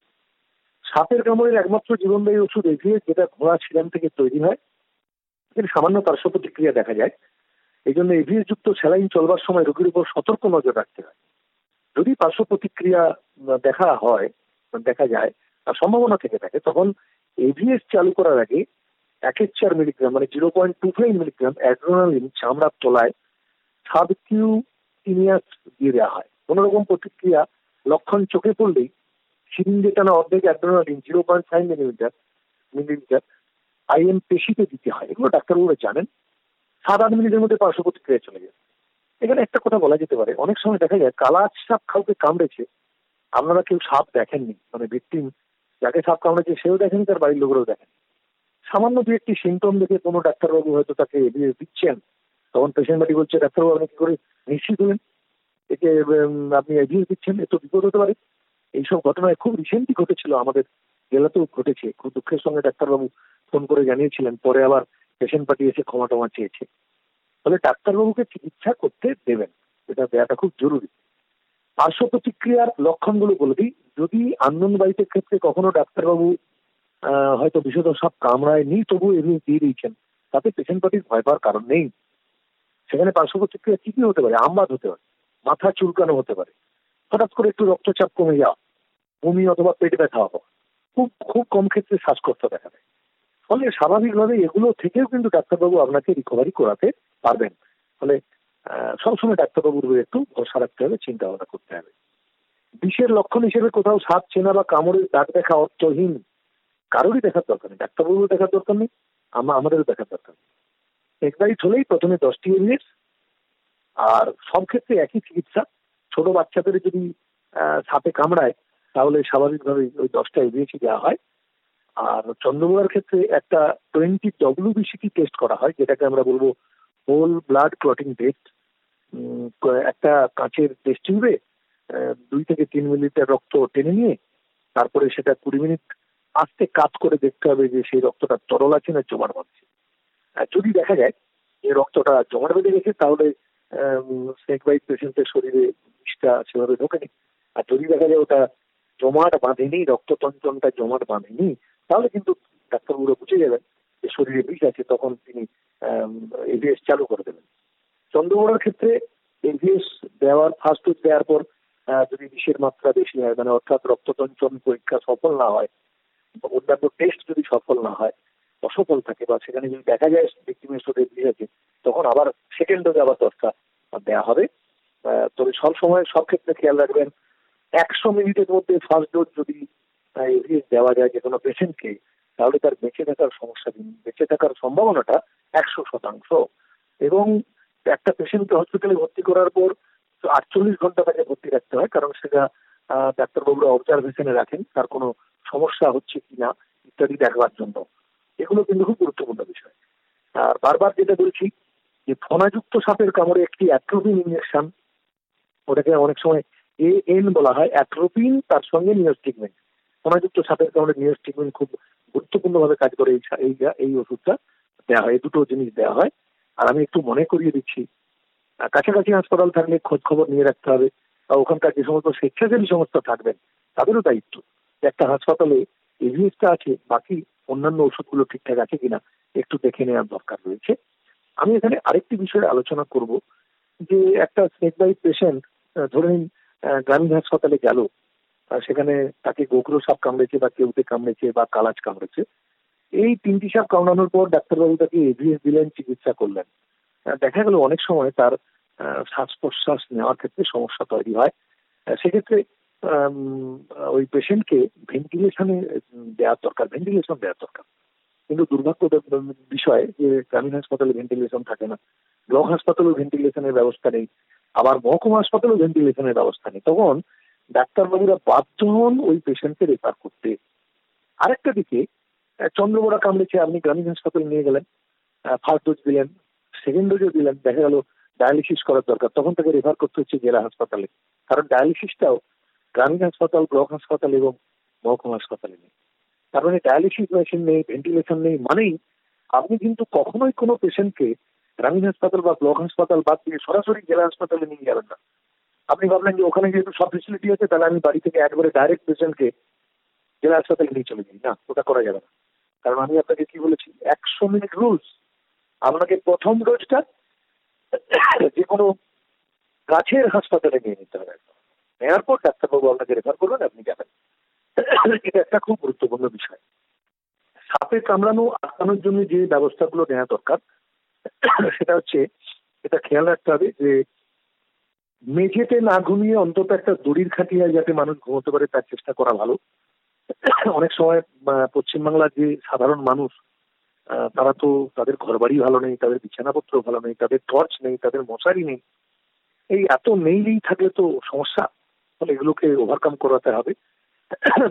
সাপের কামড়ের একমাত্র জীবনদায়ী ওষুধ এভিএস, যেটা ঘোড়া ছিলাম থেকে তৈরি হয়। কিন্তু সামান্য পার্শ্ব প্রতিক্রিয়া দেখা যায়। এই জন্য এভিএস যুক্ত স্যালাইন চলবার সময় রোগীর উপর সতর্ক নজর রাখতে হয়। যদি পার্শ্ব প্রতিক্রিয়া দেখা হয়, দেখা যায় আর সম্ভাবনা থেকে থাকে, তখন এভিএস চালু করার আগে একের চার মিলিগ্রাম মানে zero point two five milligram adrenaline চামড়ার তলায় সাবকিউ ইনিয়াস দিয়ে দেওয়া হয়। কোন রকম প্রতিক্রিয়া লক্ষণ চোখে পড়লেই সিরিঞ্জে টানা অর্ধেক adrenaline, zero point five millimetre millimetre, IM পেশিতে দিতে হয়। এগুলো ডাক্তারবাবুরা জানেন। সাত আট মিনিটের মধ্যে পার্শ্ব প্রতিক্রিয়া চলে যায় এখানে একটা কথা বলা যেতে পারে, অনেক সময় দেখা যায় কালাচ সাপ কাউকে কামড়েছে, আপনারা কেউ সাপ দেখেননি মানে ভিক্টিম যাকে সাপ কামড়েছে সেও দেখেনি, তার বাড়ির লোকেরও দেখেন সামান্য দু একটি সিমটম দেখে কোনো ডাক্তারবাবু হয়তো তাকে এগিয়ে দিচ্ছেন। তখন পেশেন্ট বাড়ি বলছে, ডাক্তারবাবু, আপনি কি করে নিশ্চিত হলেন? একে আপনি এগিয়ে দিচ্ছেন? এত বিপদ হতে পারে। এইসব ঘটনায় খুব রিসেন্টলি ঘটেছিল আমাদের জেলাতেও ঘটেছে। খুব দুঃখের সঙ্গে ডাক্তারবাবু ফোন করে জানিয়েছিলেন, পরে আবার পেশেন্ট পার্টি এসে ক্ষমা টমা চেয়েছে। ফলে ডাক্তারবাবুকে চিকিৎসা করতে দেবেন, এটা দেওয়াটা খুব জরুরি। পার্শ্ব প্রতিক্রিয়ার লক্ষণগুলো বলে দিই। যদি বাড়িতে ক্ষেত্রে কখনো ডাক্তারবাবু হয়তো বিশদ সব কামড়ায় কামড়ায়নি তবু এমনি দিয়ে দিয়েছেন, তাতে পেশেন্ট পার্টির ভয় পাওয়ার কারণ নেই। সেখানে পার্শ্ব প্রতিক্রিয়া কি কি হতে পারে, আমবাদ হতে পারে, মাথা চুলকানো হতে পারে। হঠাৎ করে একটু রক্তচাপ কমে যাওয়া, বমি অথবা পেট ব্যথা হওয়া, খুব খুব কম ক্ষেত্রে শ্বাসকষ্ট দেখা দেয়। ফলে স্বাভাবিকভাবে এগুলো থেকেও কিন্তু ডাক্তারবাবু আপনাকে রিকভারি করাতে পারবেন। ফলে সবসময় ডাক্তারবাবুর একটু ভরসা রাখতে হবে চিন্তা ভাবনা করতে হবে। বিষের লক্ষণ হিসেবে কোথাও সাপ, চেনা বা কামড়ের দাগ দেখা অর্থহীন, কারোরই দেখার দরকার নেই। ডাক্তারবাবুর দেখার দরকার নেই আমাদেরও দেখার দরকার নেই। একবারিট হলেই প্রথমে দশটি এভিএস আর সব ক্ষেত্রে একই চিকিৎসা। ছোট বাচ্চাদের যদি সাপে কামড়ায়, তাহলে স্বাভাবিকভাবে ওই দশটা এভিএসই দেওয়া হয়। আর চন্দ্রবোড়ার ক্ষেত্রে একটা টোয়েন্টি ডব্লিউবিসিটি টেস্ট করা হয়, যেটাকে আমরা বলব হোল ব্লাড ক্লটিং টেস্ট একটা কাঁচের টেস্ট টিউবে দুই থেকে তিন মিলিলিটার রক্ত টেনে নিয়ে, তারপরে সেটা কুড়ি মিনিট আস্তে কাজ করে দেখতে হবে যে সেই রক্তটা তরল আছে না জমাট বাঁধছে যদি দেখা যায় যে রক্তটা জমাট বেঁধে গেছে, তাহলে স্নেক বাইট পেশেন্টের শরীরে বিষটা সেভাবে ঢোকেনি। আর যদি দেখা যায় ওটা জমাট বাঁধেনি, রক্ত রক্ততঞ্চনটা জমাট বাঁধেনি তাহলে কিন্তু ডাক্তারবাবুরা বুঝে যাবেন যে শরীরে বিষ আছে, তখন তিনি এভিএস চালু করে দেবেন। চন্দ্রবড়ার ক্ষেত্রে এভিএস দেওয়ার ফার্স্ট ডোজ দেওয়ার পর যদি বিষের মাত্রা বেশি হয় মানে অর্থাৎ রক্ততঞ্চন পরীক্ষা সফল না হয় অন্যান্য টেস্ট যদি সফল না হয়, অসফল থাকে, বা সেখানে যদি দেখা যায় ভিক্টিমের শরীরে বিষ আছে, তখন আবার সেকেন্ড ডোজ আবার দশটা দেওয়া হবে। তবে সব সময় সব ক্ষেত্রে খেয়াল রাখবেন, একশো মিনিটের মধ্যে ফার্স্ট ডোজ যদি এভিএস দেওয়া যায় যে কোনো পেশেন্টকে তাহলে তার বেঁচে থাকার সমস্যা বেঁচে থাকার সম্ভাবনাটা একশো শতাংশ। এবং একটা পেশেন্টকে হসপিটালে ভর্তি করার পর আটচল্লিশ ঘণ্টা তাকে ভর্তি রাখতে হয়, কারণ সেটা ডাক্তারবাবুরা অবজারভেশনে রাখেন তার কোনো সমস্যা হচ্ছে কিনা ইত্যাদি দেখবার জন্য। এগুলো কিন্তু খুব গুরুত্বপূর্ণ বিষয়। আর বারবার যেটা বলছি যে ফনাযুক্ত সাপের কামড়ে একটি অ্যাট্রোপিন ইঞ্জেকশন ওটাকে অনেক সময় এ এন বলা হয় অ্যাট্রোপিন তার সঙ্গে নিউজ ফনাযুক্ত সাপের কামড়ে নিউজ ট্রিটমেন্ট খুব গুরুত্বপূর্ণভাবে কাজ করে এই এই ওষুধটা দেওয়া হয় দুটো জিনিস দেওয়া হয়। আর আমি একটু মনে করিয়ে দিচ্ছি কাছাকাছি হাসপাতাল থাকলে খোঁজ খবর নিয়ে রাখতে হবে, বা ওখানকার যে সমস্ত স্বেচ্ছাসেবী সংস্থা থাকবেন, তাদেরও দায়িত্ব একটা হাসপাতালে এভিএসটা আছে, বাকি অন্যান্য ওষুধগুলো ঠিকঠাক আছে কিনা একটু দেখে নেওয়ার দরকার রয়েছে। আমি এখানে আরেকটি বিষয়ে আলোচনা করব যে একটা স্নেক বাইট পেশেন্ট ধরে নিন গ্রামীণ হাসপাতালে গেল সেখানে তাকে গোখরো সাপ কামড়েছে বা কেউতে কামড়েছে বা কালাজ কামড়েছে। এই তিনটি সাপ কামড়ানোর পর ডাক্তারবাবু তাকে এভিএস দিলেন, চিকিৎসা করলেন। দেখা গেল অনেক সময় তার শ্বাস প্রশ্বাস নেওয়ার ক্ষেত্রে সমস্যা তৈরি হয়। সেক্ষেত্রে ওই পেশেন্টকে ভেন্টিলেশনে দেওয়ার দরকার, ভেন্টিলেশন দেওয়ার দরকার। কিন্তু দুর্ভাগ্য বিষয় যে গ্রামীণ হাসপাতালে ভেন্টিলেশন থাকে না। ব্লক হাসপাতালেও ভেন্টিলেশনের ব্যবস্থা নেই। আবার মহকুমা হাসপাতালেও ভেন্টিলেশনের ব্যবস্থা নেই। তখন ডাক্তারবাবুরা বাধ্য হন ওই পেশেন্টকে রেফার করতে। আরেকটা দিকে চন্দ্রবোড়া কামড়েছে, আপনি গ্রামীণ হাসপাতালে নিয়ে গেলেন ফার্স্ট ডোজ দিলেন সেকেন্ড ডোজও দিলেন, দেখা গেল ডায়ালিসিস করার দরকার, তখন তাকে রেফার করতে হচ্ছে জেলা হাসপাতালে। কারণ ডায়ালিসিসটাও গ্রামীণ হাসপাতাল, ব্লক হাসপাতাল এবং মহকুমা হাসপাতালে নেই। তার মানে ডায়ালিসিস মেশিন নেই ভেন্টিলেশন নেই, মানেই আপনি কিন্তু কখনোই কোনো পেশেন্টকে গ্রামীণ হাসপাতাল বা ব্লক হাসপাতাল বাদ দিয়ে সরাসরি জেলা হাসপাতালে নিয়ে যাবেন না। আপনি ভাবলেন যে ওখানে যেহেতু সব ফেসিলিটি আছে, তাহলে আমি বাড়ি থেকে একবারে ডাইরেক্ট পেশেন্টকে জেলা হাসপাতালে নিয়ে চলে যাই। না, ওটা করা যাবে না। কারণ আমি আপনাকে কি বলেছি? একশো মিনিট রুলস আপনাকে প্রথম ডোজটা যে কোনো গাছের হাসপাতালে নিয়ে নিতে হবে। নেওয়ার পর ডাক্তারবাবু আপনাকে রেফার করবেন, আপনি যাবেন। এটা একটা খুব গুরুত্বপূর্ণ বিষয়। সাপে কামড়ানো, আটকানোর জন্য যে ব্যবস্থাগুলো নেওয়া দরকার, সেটা হচ্ছে, এটা খেয়াল রাখতে হবে যে মেঝেতে না ঘুমিয়ে অন্তত একটা দড়ির খাটিয়ে যাতে মানুষ ঘুমোতে পারে, তার চেষ্টা করা ভালো। অনেক সময় পশ্চিমবাংলার যে সাধারণ মানুষ তারা তো তাদের ঘর বাড়ি ভালো নেই, তাদের বিছানাপত্র ভালো নেই, তাদের টর্চ নেই, তাদের মশারি নেই। এই এত নেই থাকলে তো সমস্যা ফলে এগুলোকে ওভারকাম করাতে হবে।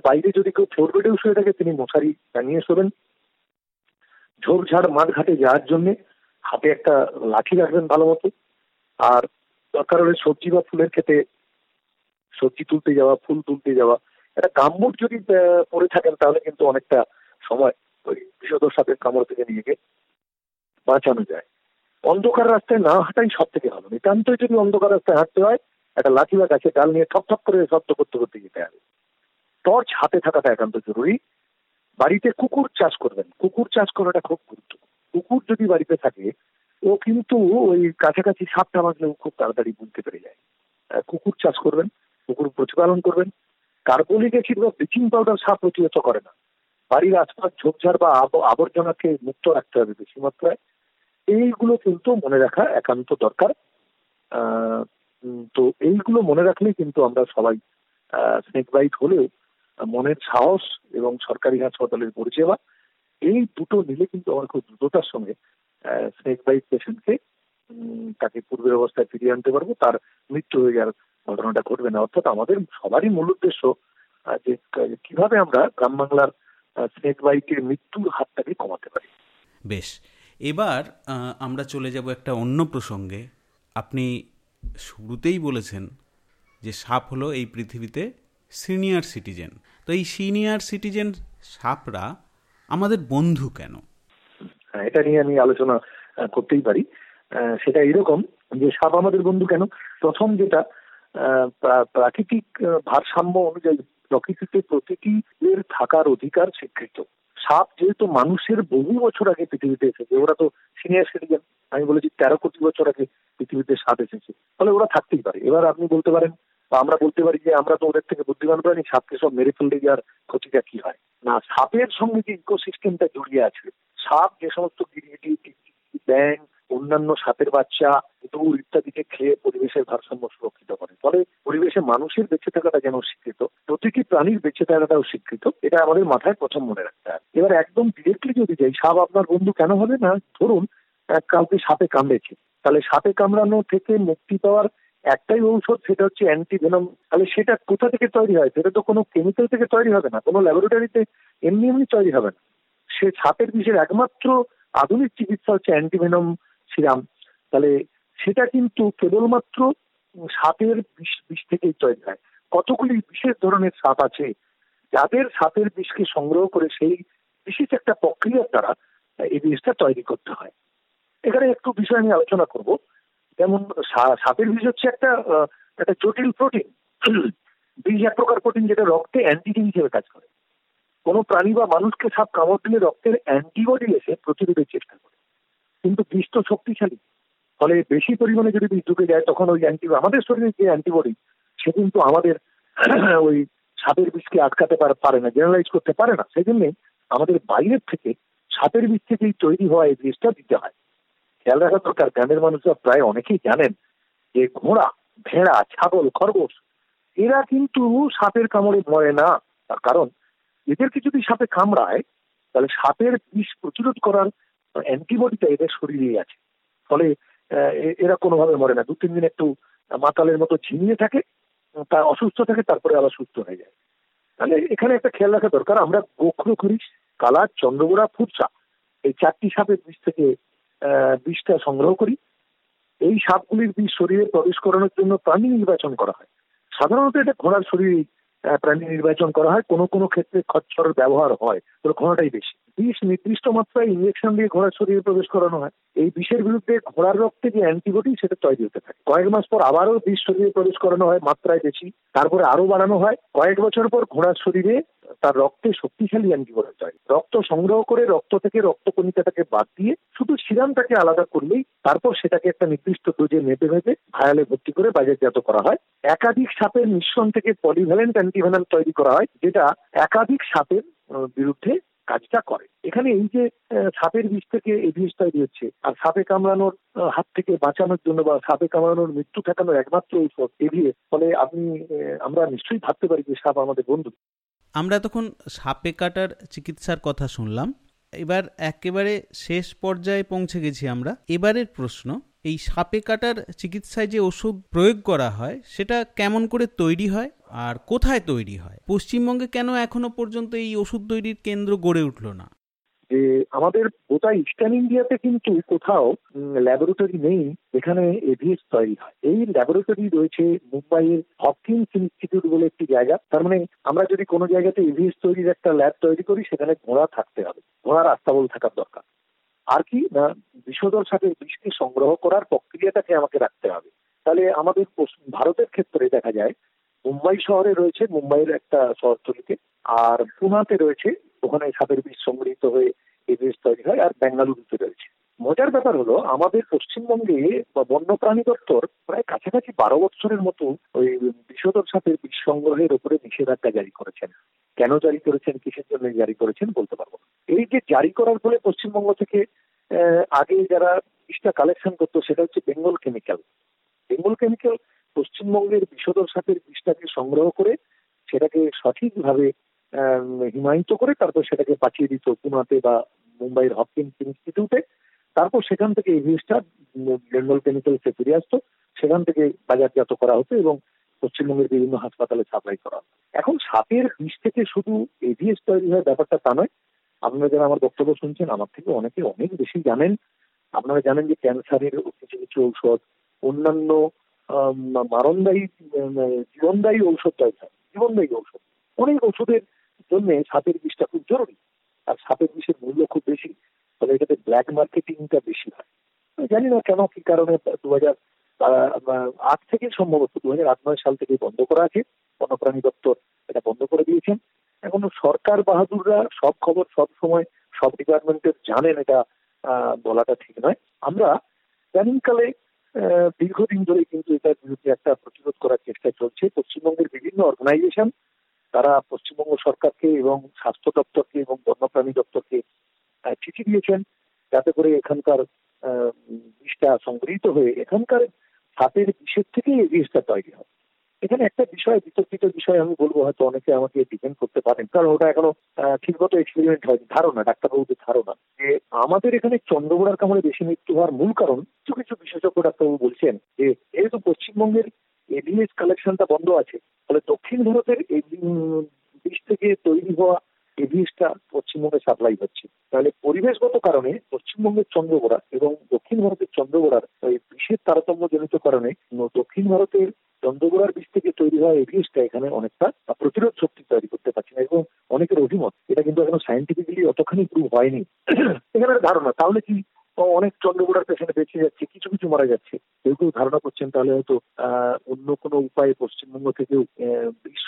বাইরে যদি কেউ ফ্লোর বেডেও শুয়ে থাকে, তিনি মশারি টাঙিয়ে শোবেন। ঝোপঝাড় মাঠ ঘাটে যাওয়ার জন্য হাতে একটা লাঠি রাখবেন ভালো মতো। আর দরকার হলে সবজি বা ফুলের খেতে সবজি তুলতে যাওয়া, ফুল তুলতে যাওয়া, একটা গাম্বুট যদি পরে থাকেন তাহলে কিন্তু অনেকটা সময় ওই বিষধর সাপের কামড় থেকে নিজেকে বাঁচানো যায়। অন্ধকার রাস্তায় না হাঁটাই সব থেকে ভালো। নিতান্তই যদি অন্ধকার রাস্তায় হাঁটতে হয়, একটা লাঠি বা গাছে ডাল নিয়ে ঠক ঠক করে শব্দ করতে করতে যেতে হবে। টর্চ হাতে থাকাটা একান্ত জরুরি। বাড়িতে কুকুর চাষ করবেন। কুকুর চাষ করাটা খুব গুরুত্ব কুকুর যদি বাড়িতে থাকে ও কিন্তু ওই কাছাকাছি সাপটা বাঁচলেও খুব তাড়াতাড়ি বুঝতে পেরে যায়। কুকুর চাষ করবেন, কুকুর প্রতিপালন করবেন। কার্বলিক অ্যাসিড বা ব্লিচিং পাউডার সাপ প্রতিহত করে না। বাড়ির আশপাশ ঝোপঝাড় বা আবর্জনাকে মুক্ত রাখতে হবে বেশি মাত্রায়। এইগুলো কিন্তু মনে রাখা একান্ত দরকার। তো এইগুলো মনে রাখলে কিন্তু আমরা সবাই স্নেক বাইট হলেও মনের সাহস এবং সরকারি হাসপাতালের পরিষেবা, এই দুটো নিলে কিন্তু আমরা খুব দ্রুততার সঙ্গে স্নেক বাইট পেশেন্টকে তাকে পূর্বের অবস্থায় ফিরিয়ে আনতে পারব, তার মৃত্যু হয়ে যাওয়ার ঘটনাটা ঘটবে না। অর্থাৎ আমাদের সবারই মূল উদ্দেশ্য যে কীভাবে আমরা গ্রাম বাংলার স্নেক বাইটের মৃত্যুর হাতটাকে কমাতে পারি। বেশ। এবার আমরা চলে যাব একটা অন্য প্রসঙ্গে। আপনি শুরুতেই বলেছেন যে সাপ হলো এই পৃথিবীতে সিনিয়র সিটিজেন তো এই সিনিয়র সিটিজেন সাপরা আমাদের বন্ধু কেন? এটা নিয়ে আমি আলোচনা করতেই পারি। সেটা এরকম যে সাপ আমাদের বন্ধু কেন? প্রথম যেটা প্রাকৃতিক ভারসাম্য অনুযায়ী প্রকৃতিতে প্রতিটির থাকার অধিকার স্বীকৃত। সাপ যেহেতু মানুষের বহু বছর আগে পৃথিবীতে এসেছে, ওরা তো সিনিয়র সিটিজেন, আমি বলেছি তেরো কোটি বছর আগে পৃথিবীতে সাপ এসেছে। ফলে ওরা থাকতেই পারে। এবার আপনি বলতে পারেন, বা আমরা বলতে পারি যে আমরা তো ওদের থেকে বুদ্ধিমান প্রাণী, সাপকে সব মেরে ফেললে যার ক্ষতিটা কি হয়? না, সাপের সঙ্গে যে ইকোসিস্টেমটা জড়িয়ে আছে সাপ যে সমস্ত গিরগিটি ব্যাং অন্যান্য সাপের বাচ্চা দৌড় ইত্যাদিকে খেয়ে পরিবেশের ভারসাম্য সুরক্ষিত করে। ফলে পরিবেশে মানুষের বেঁচে থাকাটা যেন স্বীকৃত, প্রতিটি প্রাণীর বেঁচে থাকাটাও স্বীকৃত, এটা আমাদের মাথায় প্রথম মনে রাখতে হবে এবার একদম ডিরেক্টলি যদি যাই, সাপ আপনার বন্ধু কেন হবে না? ধরুন এক কাউকে সাপে কামড়েছে। তাহলে সাপে কামড়ানো থেকে মুক্তি পাওয়ার একটাই ঔষধ, সেটা হচ্ছে অ্যান্টিভেনম তাহলে সেটা কোথা থেকে তৈরি হয়? সেটা তো কোনো কেমিক্যাল থেকে তৈরি হবে না। কোনো ল্যাবরেটরিতে এমনি এমনি তৈরি হবে না। সে সাপের বিষের একমাত্র আধুনিক চিকিৎসা হচ্ছে অ্যান্টিভেনম সিরাম। তাহলে সেটা কিন্তু কেবলমাত্র সাপের বিষ বিষ থেকেই তৈরি হয়। কতগুলি বিশেষ ধরনের সাপ আছে? যাদের সাপের বিষকে সংগ্রহ করে সেই বিশেষ একটা প্রক্রিয়ার দ্বারা এই বিষটা তৈরি করতে হয়। এখানে একটু বিষয় আমি আলোচনা করব। যেমন সাপের বিষ হচ্ছে একটা একটা জটিল প্রোটিন বিষ এক প্রকার প্রোটিন যেটা রক্তে অ্যান্টিজেন হিসেবে কাজ করে। কোনো প্রাণী বা মানুষকে সাপ কামড় দিলে রক্তের অ্যান্টিবডি এসে প্রতিরোধের চেষ্টা করে। কিন্তু বিষ তো শক্তিশালী, ফলে বেশি পরিমাণে যদি বিষ ঢুকে যায়, তখন ওই অ্যান্টি আমাদের শরীরে যে অ্যান্টিবডি সে কিন্তু আমাদের ওই সাপের বিষকে আটকাতে পারে না জেনারেলাইজ করতে পারে না। সেই জন্যে আমাদের বাইরের থেকে সাপের বিষ থেকেই তৈরি হওয়া এই বিষটা দিতে হয়। খেয়াল রাখা দরকার, গ্রামের মানুষরা প্রায় অনেকেই জানেন যে ঘোড়া, ভেড়া, ছাগল, খরগোশ, এরা কিন্তু সাপের কামড়ে মরে না। তার কারণ এদেরকে যদি সাপে কামড়ায়, তাহলে সাপের বিষ প্রতিরোধ করার অ্যান্টিবডিটা এদের শরীরেই আছে। ফলে এরা কোনোভাবে মরে না। দু তিন দিন একটু মাতালের মতো ঝিমিয়ে থাকে তা অসুস্থ থাকে, তারপরে আবার সুস্থ হয়ে যায়। তাহলে এখানে একটা খেয়াল রাখা দরকার। আমরা গোখরো করি কালার চন্দ্রগোড়া ফুটসা এই চারটি সাপের বিষ থেকে বিষটা সংগ্রহ করি। এই সাপগুলির বিষ শরীরে প্রবেশ করানোর জন্য প্রাণী নির্বাচন করা হয়। সাধারণত এটা ঘোড়ার শরীরে প্রাণী নির্বাচন করা হয় কোনো কোনো ক্ষেত্রে খচ্চর ব্যবহার হয় তবে ঘোড়াটাই বেশি। বিষ নির্দিষ্ট মাত্রায় ইঞ্জেকশন দিয়ে ঘোড়ার শরীরে প্রবেশ করানো হয়। এই বিষের বিরুদ্ধে ঘোড়ার রক্তে যে অ্যান্টিবডি সেটা তৈরি হতে থাকে কয়েক মাস পর আবারও বিষ শরীরে প্রবেশ করানো হয় মাত্রায় বেশি। তারপরে আরও বাড়ানো হয়। কয়েক বছর পর ঘোড়ার শরীরে তার রক্তে শক্তিশালী অ্যান্টিবডি তৈরি। রক্ত সংগ্রহ করে রক্ত থেকে রক্ত কণিকাটাকে বাদ দিয়ে শুধু সিরামটাকে আলাদা করলেই তারপর সেটাকে একটা নির্দিষ্ট ডোজে মেপে মেপে ভায়ালে ভর্তি করে বাজারজাত করা হয়। একাধিক সাপের মিশ্রণ থেকে পলিভ্যালেন্ট অ্যান্টিভেনাম তৈরি করা হয়, যেটা একাধিক সাপের বিরুদ্ধে কাজটা করে। এখানে এই যে সাপের বিষ থেকে বিষ তৈরি হচ্ছে আর সাপে কামড়ানোর হাত থেকে বাঁচানোর জন্য বা সাপে কামড়ানোর মৃত্যু ঠেকানোর একমাত্র ঔষধ এভিএস, ফলে আপনি আমরা নিশ্চয়ই ভাবতে পারি যে সাপ আমাদের বন্ধু। আমরা তখন সাপে কাটার চিকিৎসার কথা শুনলাম। এবার একেবারে শেষ পর্যায়ে পৌঁছে গেছি আমরা। এবারের প্রশ্ন এই সাপে কাটার চিকিৎসায় যে ওষুধ প্রয়োগ করা হয়, সেটা কেমন করে তৈরি হয় আর কোথায় তৈরি হয়? পশ্চিমবঙ্গে কেন এখনও পর্যন্ত এই ওষুধ তৈরির কেন্দ্র গড়ে উঠল না? যে আমাদের গোটা ইস্টার্ন ইন্ডিয়াতে কিন্তু কোথাও ল্যাবরেটরি নেই যেখানে এভিএস তৈরি হয়। এই ল্যাবরেটরি রয়েছে মুম্বাইয়ের হপকিন্স ইনস্টিটিউট বলে একটি জায়গা। তার মানে আমরা যদি কোনো জায়গাতে এভিএস তৈরির একটা ল্যাব তৈরি করি, সেখানে ঘোড়া থাকতে হবে। ঘোড়ার আস্তাবল থাকার দরকার। আর কি, না বিষধর সাথে বৃষ্টি সংগ্রহ করার প্রক্রিয়াটাকে আমাকে রাখতে হবে। তাহলে আমাদের ভারতের ক্ষেত্রে দেখা যায়, মুম্বাই শহরে রয়েছে, মুম্বাইয়ের একটা শহরতলিতে আর পুনাতে রয়েছে, ওখানে সাপের বীজ সংগৃহীত হয়ে এই বীজ তৈরি হয়, আর বেঙ্গালুরুতে রয়েছে। মজার ব্যাপার হলো, আমাদের পশ্চিমবঙ্গে বা বন্যপ্রাণী দপ্তর প্রায় কাছাকাছি বারো বছরের মতো ওই বিষধর সাপের বীজ সংগ্রহের উপরে নিষেধাজ্ঞা জারি করেছেন। কেন জারি করেছেন, কিসের জন্য জারি করেছেন বলতে পারব এই যে জারি করার ফলে পশ্চিমবঙ্গ থেকে আগে যারা বীজটা কালেকশন করতো, সেটা হচ্ছে বেঙ্গল কেমিক্যাল বেঙ্গল কেমিক্যাল পশ্চিমবঙ্গের বিষধর সাপের বিষটাকে সংগ্রহ করে, সেটাকে সঠিকভাবে হিমায়িত করে, তারপর সেটাকে পাঠিয়ে দিত পুনাতে বা মুম্বাইয়ের হপকিন্স ইনস্টিটিউটে। তারপর সেখান থেকে এই বিষটা বেঙ্গল কেমিক্যালসে ফিরে আসতো। সেখান থেকে বাজারজাত করা হতো এবং পশ্চিমবঙ্গের বিভিন্ন হাসপাতালে সাপ্লাই করা এখন সাপের বিষ থেকে শুধু এভিএস তৈরি হয় ব্যাপারটা তা নয়। আপনারা যারা আমার বক্তব্য শুনছেন, আমার থেকে অনেকে অনেক বেশি জানেন। আপনারা জানেন যে ক্যান্সারের কিছু কিছু ঔষধ, অন্যান্য মারণদায়ী জীবনদায়ী ঔষধ হয়। জীবনদায়ী ঔষধ। অনেক ওষুধের জন্য সাপের বিষটা খুব জরুরি। আর সাপের বিষের মূল্য খুব বেশি। ফলে এটাতে ব্ল্যাক মার্কেটিংটা বেশি হয়। জানি না কেন কি কারণে দু হাজার আট থেকে সম্ভবত দু হাজার আট, নয় সাল থেকে বন্ধ করা আছে। বন্যপ্রাণী দপ্তর এটা বন্ধ করে দিয়েছেন। এখন সরকার বাহাদুররা সব খবর সব সময় সব ডিপার্টমেন্টের জানেন এটা বলাটা ঠিক নয়। আমরা ইদানিংকালে দীর্ঘদিন ধরে কিন্তু এটার বিরুদ্ধে একটা প্রতিরোধ করার চেষ্টা চলছে। পশ্চিমবঙ্গের বিভিন্ন অর্গানাইজেশন তারা পশ্চিমবঙ্গ সরকারকে এবং স্বাস্থ্য দপ্তরকে এবং বন্যপ্রাণী দপ্তরকে চিঠি দিয়েছেন। যাতে করে এখানকার বিষটা সংগৃহীত হয়ে এখানকার সাপের বিষের থেকেই এই বিষটা তৈরি হয়। এখানে একটা বিষয়, বিতর্কিত বিষয় আমি বলব, হয়তো অনেকে আমাকে ডিপেন্ড করতে পারেন। কারণ ওটা এখনও ঠিকমতো এক্সপেরিমেন্ট হয়নি। ধারণা, ডাক্তারবাবুদের ধারণা। যে আমাদের এখানে চন্দ্রগোড়ার কামড়ে বেশি মৃত্যু হওয়ার মূল কারণ, কিছু কিছু বিশেষজ্ঞ ডাক্তারবাবু বলছেন যে, যেহেতু পশ্চিমবঙ্গের এভিএস কালেকশনটা বন্ধ আছে, ফলে দক্ষিণ ভারতের বিষ থেকে তৈরি হওয়া এভিএসটা পশ্চিমবঙ্গে সাপ্লাই হচ্ছে। তাহলে পরিবেশগত কারণে পশ্চিমবঙ্গের চন্দ্রগোড়া এবং দক্ষিণ ভারতের চন্দ্রগোড়ার এই বিষের তারতম্য জনিত কারণে দক্ষিণ ভারতের চন্দ্রগোড়ার বিষ থেকে তৈরি হওয়া এভিএসটা এখানে অনেকটা প্রতিরোধ শক্তি তৈরি করতে পারছে না এবং অনেকের অভিমত, এটা কিন্তু এখন সাইন্টিফিকলি অতখানি প্রুভ হয়নি। এখানে ধারণা, তাহলে কি অনেক চন্দ্রগুড়ার পেছনে বেঁচে যাচ্ছে, কিছু কিছু মারা যাচ্ছে। কেউ কেউ ধারণা করছেন তাহলে হয়তো অন্য কোনো উপায়ে পশ্চিমবঙ্গ থেকেও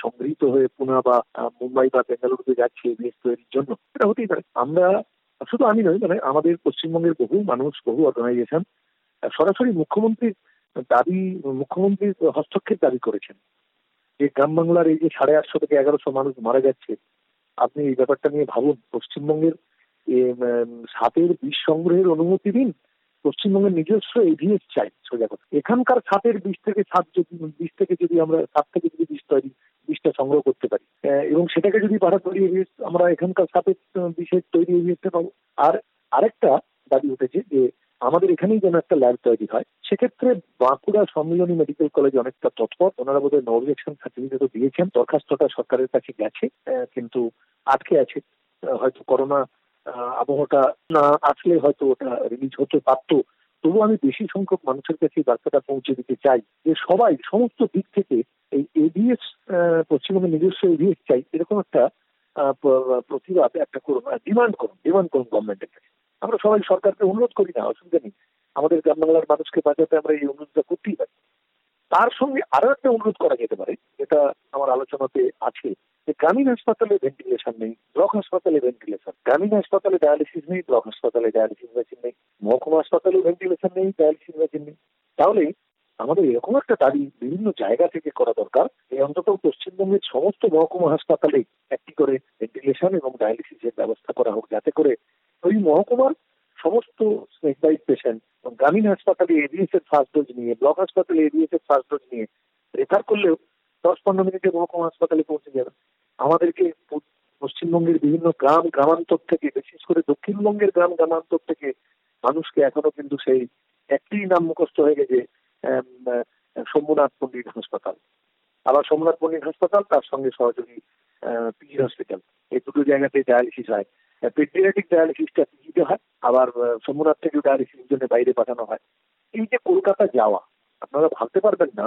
সংগৃহীত হয়ে পুনা বা মুম্বাই বা বেঙ্গালুরুতে যাচ্ছে বিষ তৈরির জন্য। এটা হতেই পারে। আমরা, শুধু আমি নই মানে আমাদের পশ্চিমবঙ্গের বহু মানুষ, বহু অর্গানাইজেশন সরাসরি মুখ্যমন্ত্রীর দাবি, মুখ্যমন্ত্রীর হস্তক্ষেপ দাবি করেছেন। যে গ্রাম বাংলার এই যে সাড়ে আটশো থেকে এগারোশো মানুষ মারা যাচ্ছে, আপনি এই ব্যাপারটা নিয়ে ভাবুন, পশ্চিমবঙ্গের সাপের বিষ সংগ্রহের অনুমতি দিন। পশ্চিমবঙ্গের নিজস্ব এভিএস চাই সোজা কথা এখানকার সাপের বিষ থেকে সাপ যদি, বিষ থেকে যদি আমরা, সাপ থেকে যদি বিষ তৈরি, বিষটা সংগ্রহ করতে পারি। এবং সেটাকে যদি পাঠা তৈরি এভিএস আমরা এখানকার সাপের বিষের তৈরি এভিএসটা পাবো। আর আরেকটা দাবি উঠেছে যে, আমাদের এখানেই যেন একটা ল্যাব তৈরি হয়। সেক্ষেত্রে বাঁকুড়া সম্মিলনী মেডিকেল কলেজ অনেকটা তৎপর। ওনারা বোধহয় নো অবজেকশন সার্টিফিকেটও দিয়েছেন। দরখাস্তটা সরকারের কাছে গেছে কিন্তু আটকে আছে। হয়তো করোনা আবহাওয়াটা না আসলে হয়তো ওটা রিলিজ হতে পারত। তবু আমি বেশি সংখ্যক মানুষের কাছে বার্তাটা পৌঁছে দিতে চাই যে সবাই সমস্ত দিক থেকে এই এভিএস পশ্চিমবঙ্গের নিজস্ব এভিএস চাই, এরকম একটা প্রতিবাদ একটা করুন ডিমান্ড করুন ডিমান্ড করুন গভর্নমেন্টের কাছে। আমরা সবাই সরকারকে অনুরোধ করি না, অসুবিধা নেই। আমাদের গ্রাম বাংলার মানুষকে বাঁচাতে আমরা এই অনুরোধটা করতেই পারি। তার সঙ্গে আরও একটা অনুরোধ করা যেতে পারে, যেটা আমার আলোচনাতে আছে, যে গ্রামীণ হাসপাতালে ভেন্টিলেশন নেই ব্লক হাসপাতালে ভেন্টিলেশন গ্রামীণ হাসপাতালে ডায়ালিসিস নেই ব্লক হাসপাতালে ডায়ালিসিস মেশিন নেই, মহকুমা হাসপাতালেও ভেন্টিলেশন নেই ডায়ালিসিস মেশিন নেই। তাহলে আমাদের এরকম একটা দাবি বিভিন্ন জায়গা থেকে করা দরকার, এই অন্তত পশ্চিমবঙ্গের সমস্ত মহকুমা হাসপাতালে একটি করে ভেন্টিলেশন এবং ডায়ালিসিসের ব্যবস্থা করা হোক, যাতে করে ওই মহকুমার সমস্ত স্নেক বাইট পেশেন্ট গ্রামীণ হাসপাতালে এডিএস এর ফার্স্ট ডোজ নিয়ে ব্লক হাসপাতালে এডিএস এর ফার্স্ট ডোজ নিয়ে রেফার করলেও দশ পনেরো মিনিটে মহকুমা হাসপাতালে পৌঁছে যাবে। আমাদেরকে পশ্চিমবঙ্গের বিভিন্ন গ্রাম গ্রামান্তর থেকে, বিশেষ করে দক্ষিণবঙ্গের গ্রাম গ্রামান্তর থেকে মানুষকে এখনও কিন্তু সেই একটি নাম মুখস্থ হয়ে গেছে সোমনাথ পণ্ডিত হাসপাতাল। আবার সোমনাথ পণ্ডিত হাসপাতাল, তার সঙ্গে সহযোগী পিজি হসপিটাল এই দুটো জায়গাতে ডায়ালিসিস হয়। পেডিয়াট্রিক ডায়ালিসিসটা পিজিতে হয়, আবার সোমনাথ থেকে ডায়ালিসিসের জন্য বাইরে পাঠানো হয়। এই যে কলকাতা যাওয়া, আপনারা ভাবতে পারবেন না,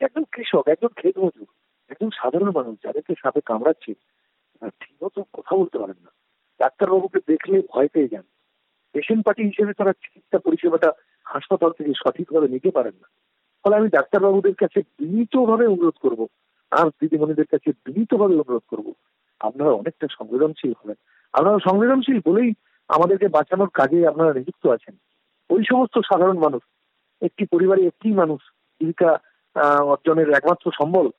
একজন কৃষক, একজন খেত মজুর, একজন সাধারণ মানুষ যাদেরকে সাপে কামড়াচ্ছে ঠিক মতো কথা বলতে পারেন না। ডাক্তারবাবুকে দেখলে ভয় পেয়ে যান। পেশেন্ট পার্টি হিসেবে তারা চিকিৎসা পরিষেবাটা হাসপাতাল থেকে সঠিকভাবে নিতে পারেন না। ফলে আমি ডাক্তারবাবুদের কাছে বিনীতভাবে অনুরোধ করব, আর দিদিমণিদের কাছে বিনীতভাবে অনুরোধ করব। আপনারা অনেকটা সংবেদনশীল হবেন। আপনারা সংবেদনশীল বলেই আমাদেরকে বাঁচানোর কাজে আপনারা নিযুক্ত আছেন। ওই সমস্ত সাধারণ মানুষ, একটি পরিবারে একটি মানুষ জীবিকা অর্জনের একমাত্র সম্বল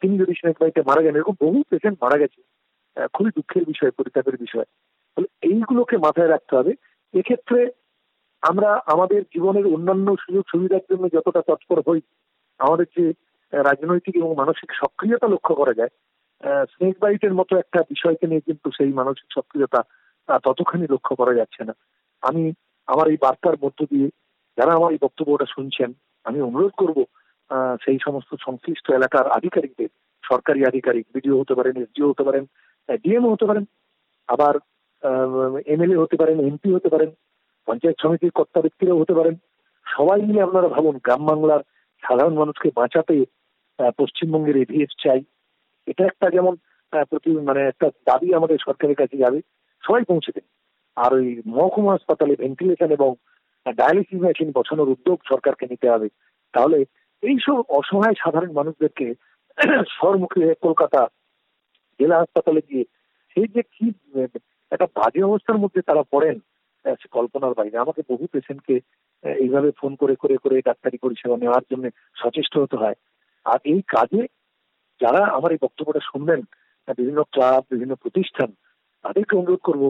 তিনি যদি বাইটে মারা যান, এরকম বহু পেশেন্ট মারা গেছে খুবই দুঃখের বিষয়, পরিতাপের বিষয়। এইগুলোকে মাথায় রাখতে হবে। এক্ষেত্রে আমরা আমাদের জীবনের অন্যান্য সুযোগ সুবিধার জন্য যতটা তৎপর হই, আমাদের যে রাজনৈতিক এবং মানসিক সক্রিয়তা লক্ষ্য করা যায় স্নেক বাইটের মতো একটা বিষয়কে নিয়ে কিন্তু সেই মানসিক সক্রিয়তা ততখানি লক্ষ্য করা যাচ্ছে না। আমি আমার এই বার্তার মধ্য দিয়ে যারা আমার এই বক্তব্যটা শুনছেন, আমি অনুরোধ করব সেই সমস্ত সংশ্লিষ্ট এলাকার আধিকারিকদের, সরকারি আধিকারিক, বিডিও হতে পারেন, এসডিও হতে পারেন ডিএমও হতে পারেন, আবার এমএলএ হতে পারেন, এমপি হতে পারেন পঞ্চায়েত সমিতির কর্তা ব্যক্তিরাও হতে পারেন। সবাই মিলে আপনারা ভাবুন, গ্রাম বাংলার সাধারণ মানুষকে বাঁচাতে পশ্চিমবঙ্গের এভিএস চাই। এটা একটা যেমন প্রতি মানে একটা দাবি আমাদের সরকারের কাছে যাবে, সবাই পৌঁছে দেন আর ওই মহকুমা হাসপাতালে ভেন্টিলেশন এবং ডায়ালিসিস মেশিন বসানোর উদ্যোগ সরকারকে নিতে হবে। তাহলে এইসব অসহায় সাধারণ মানুষদেরকে শহরমুখী হয়ে কলকাতা জেলা হাসপাতালে গিয়ে সেই যে কি একটা বাজে অবস্থার মধ্যে তারা পড়েন কল্পনার বাইরে। আমাকে বহু পেশেন্টকে এইভাবে ফোন করে করে করে ডাক্তারি পরিষেবা নেওয়ার জন্য সচেষ্ট হতে হয়। আর এই কাজে যারা আমার এই বক্তব্যটা শুনবেন বিভিন্ন ক্লাব, বিভিন্ন প্রতিষ্ঠান, তাদেরকে অনুরোধ করব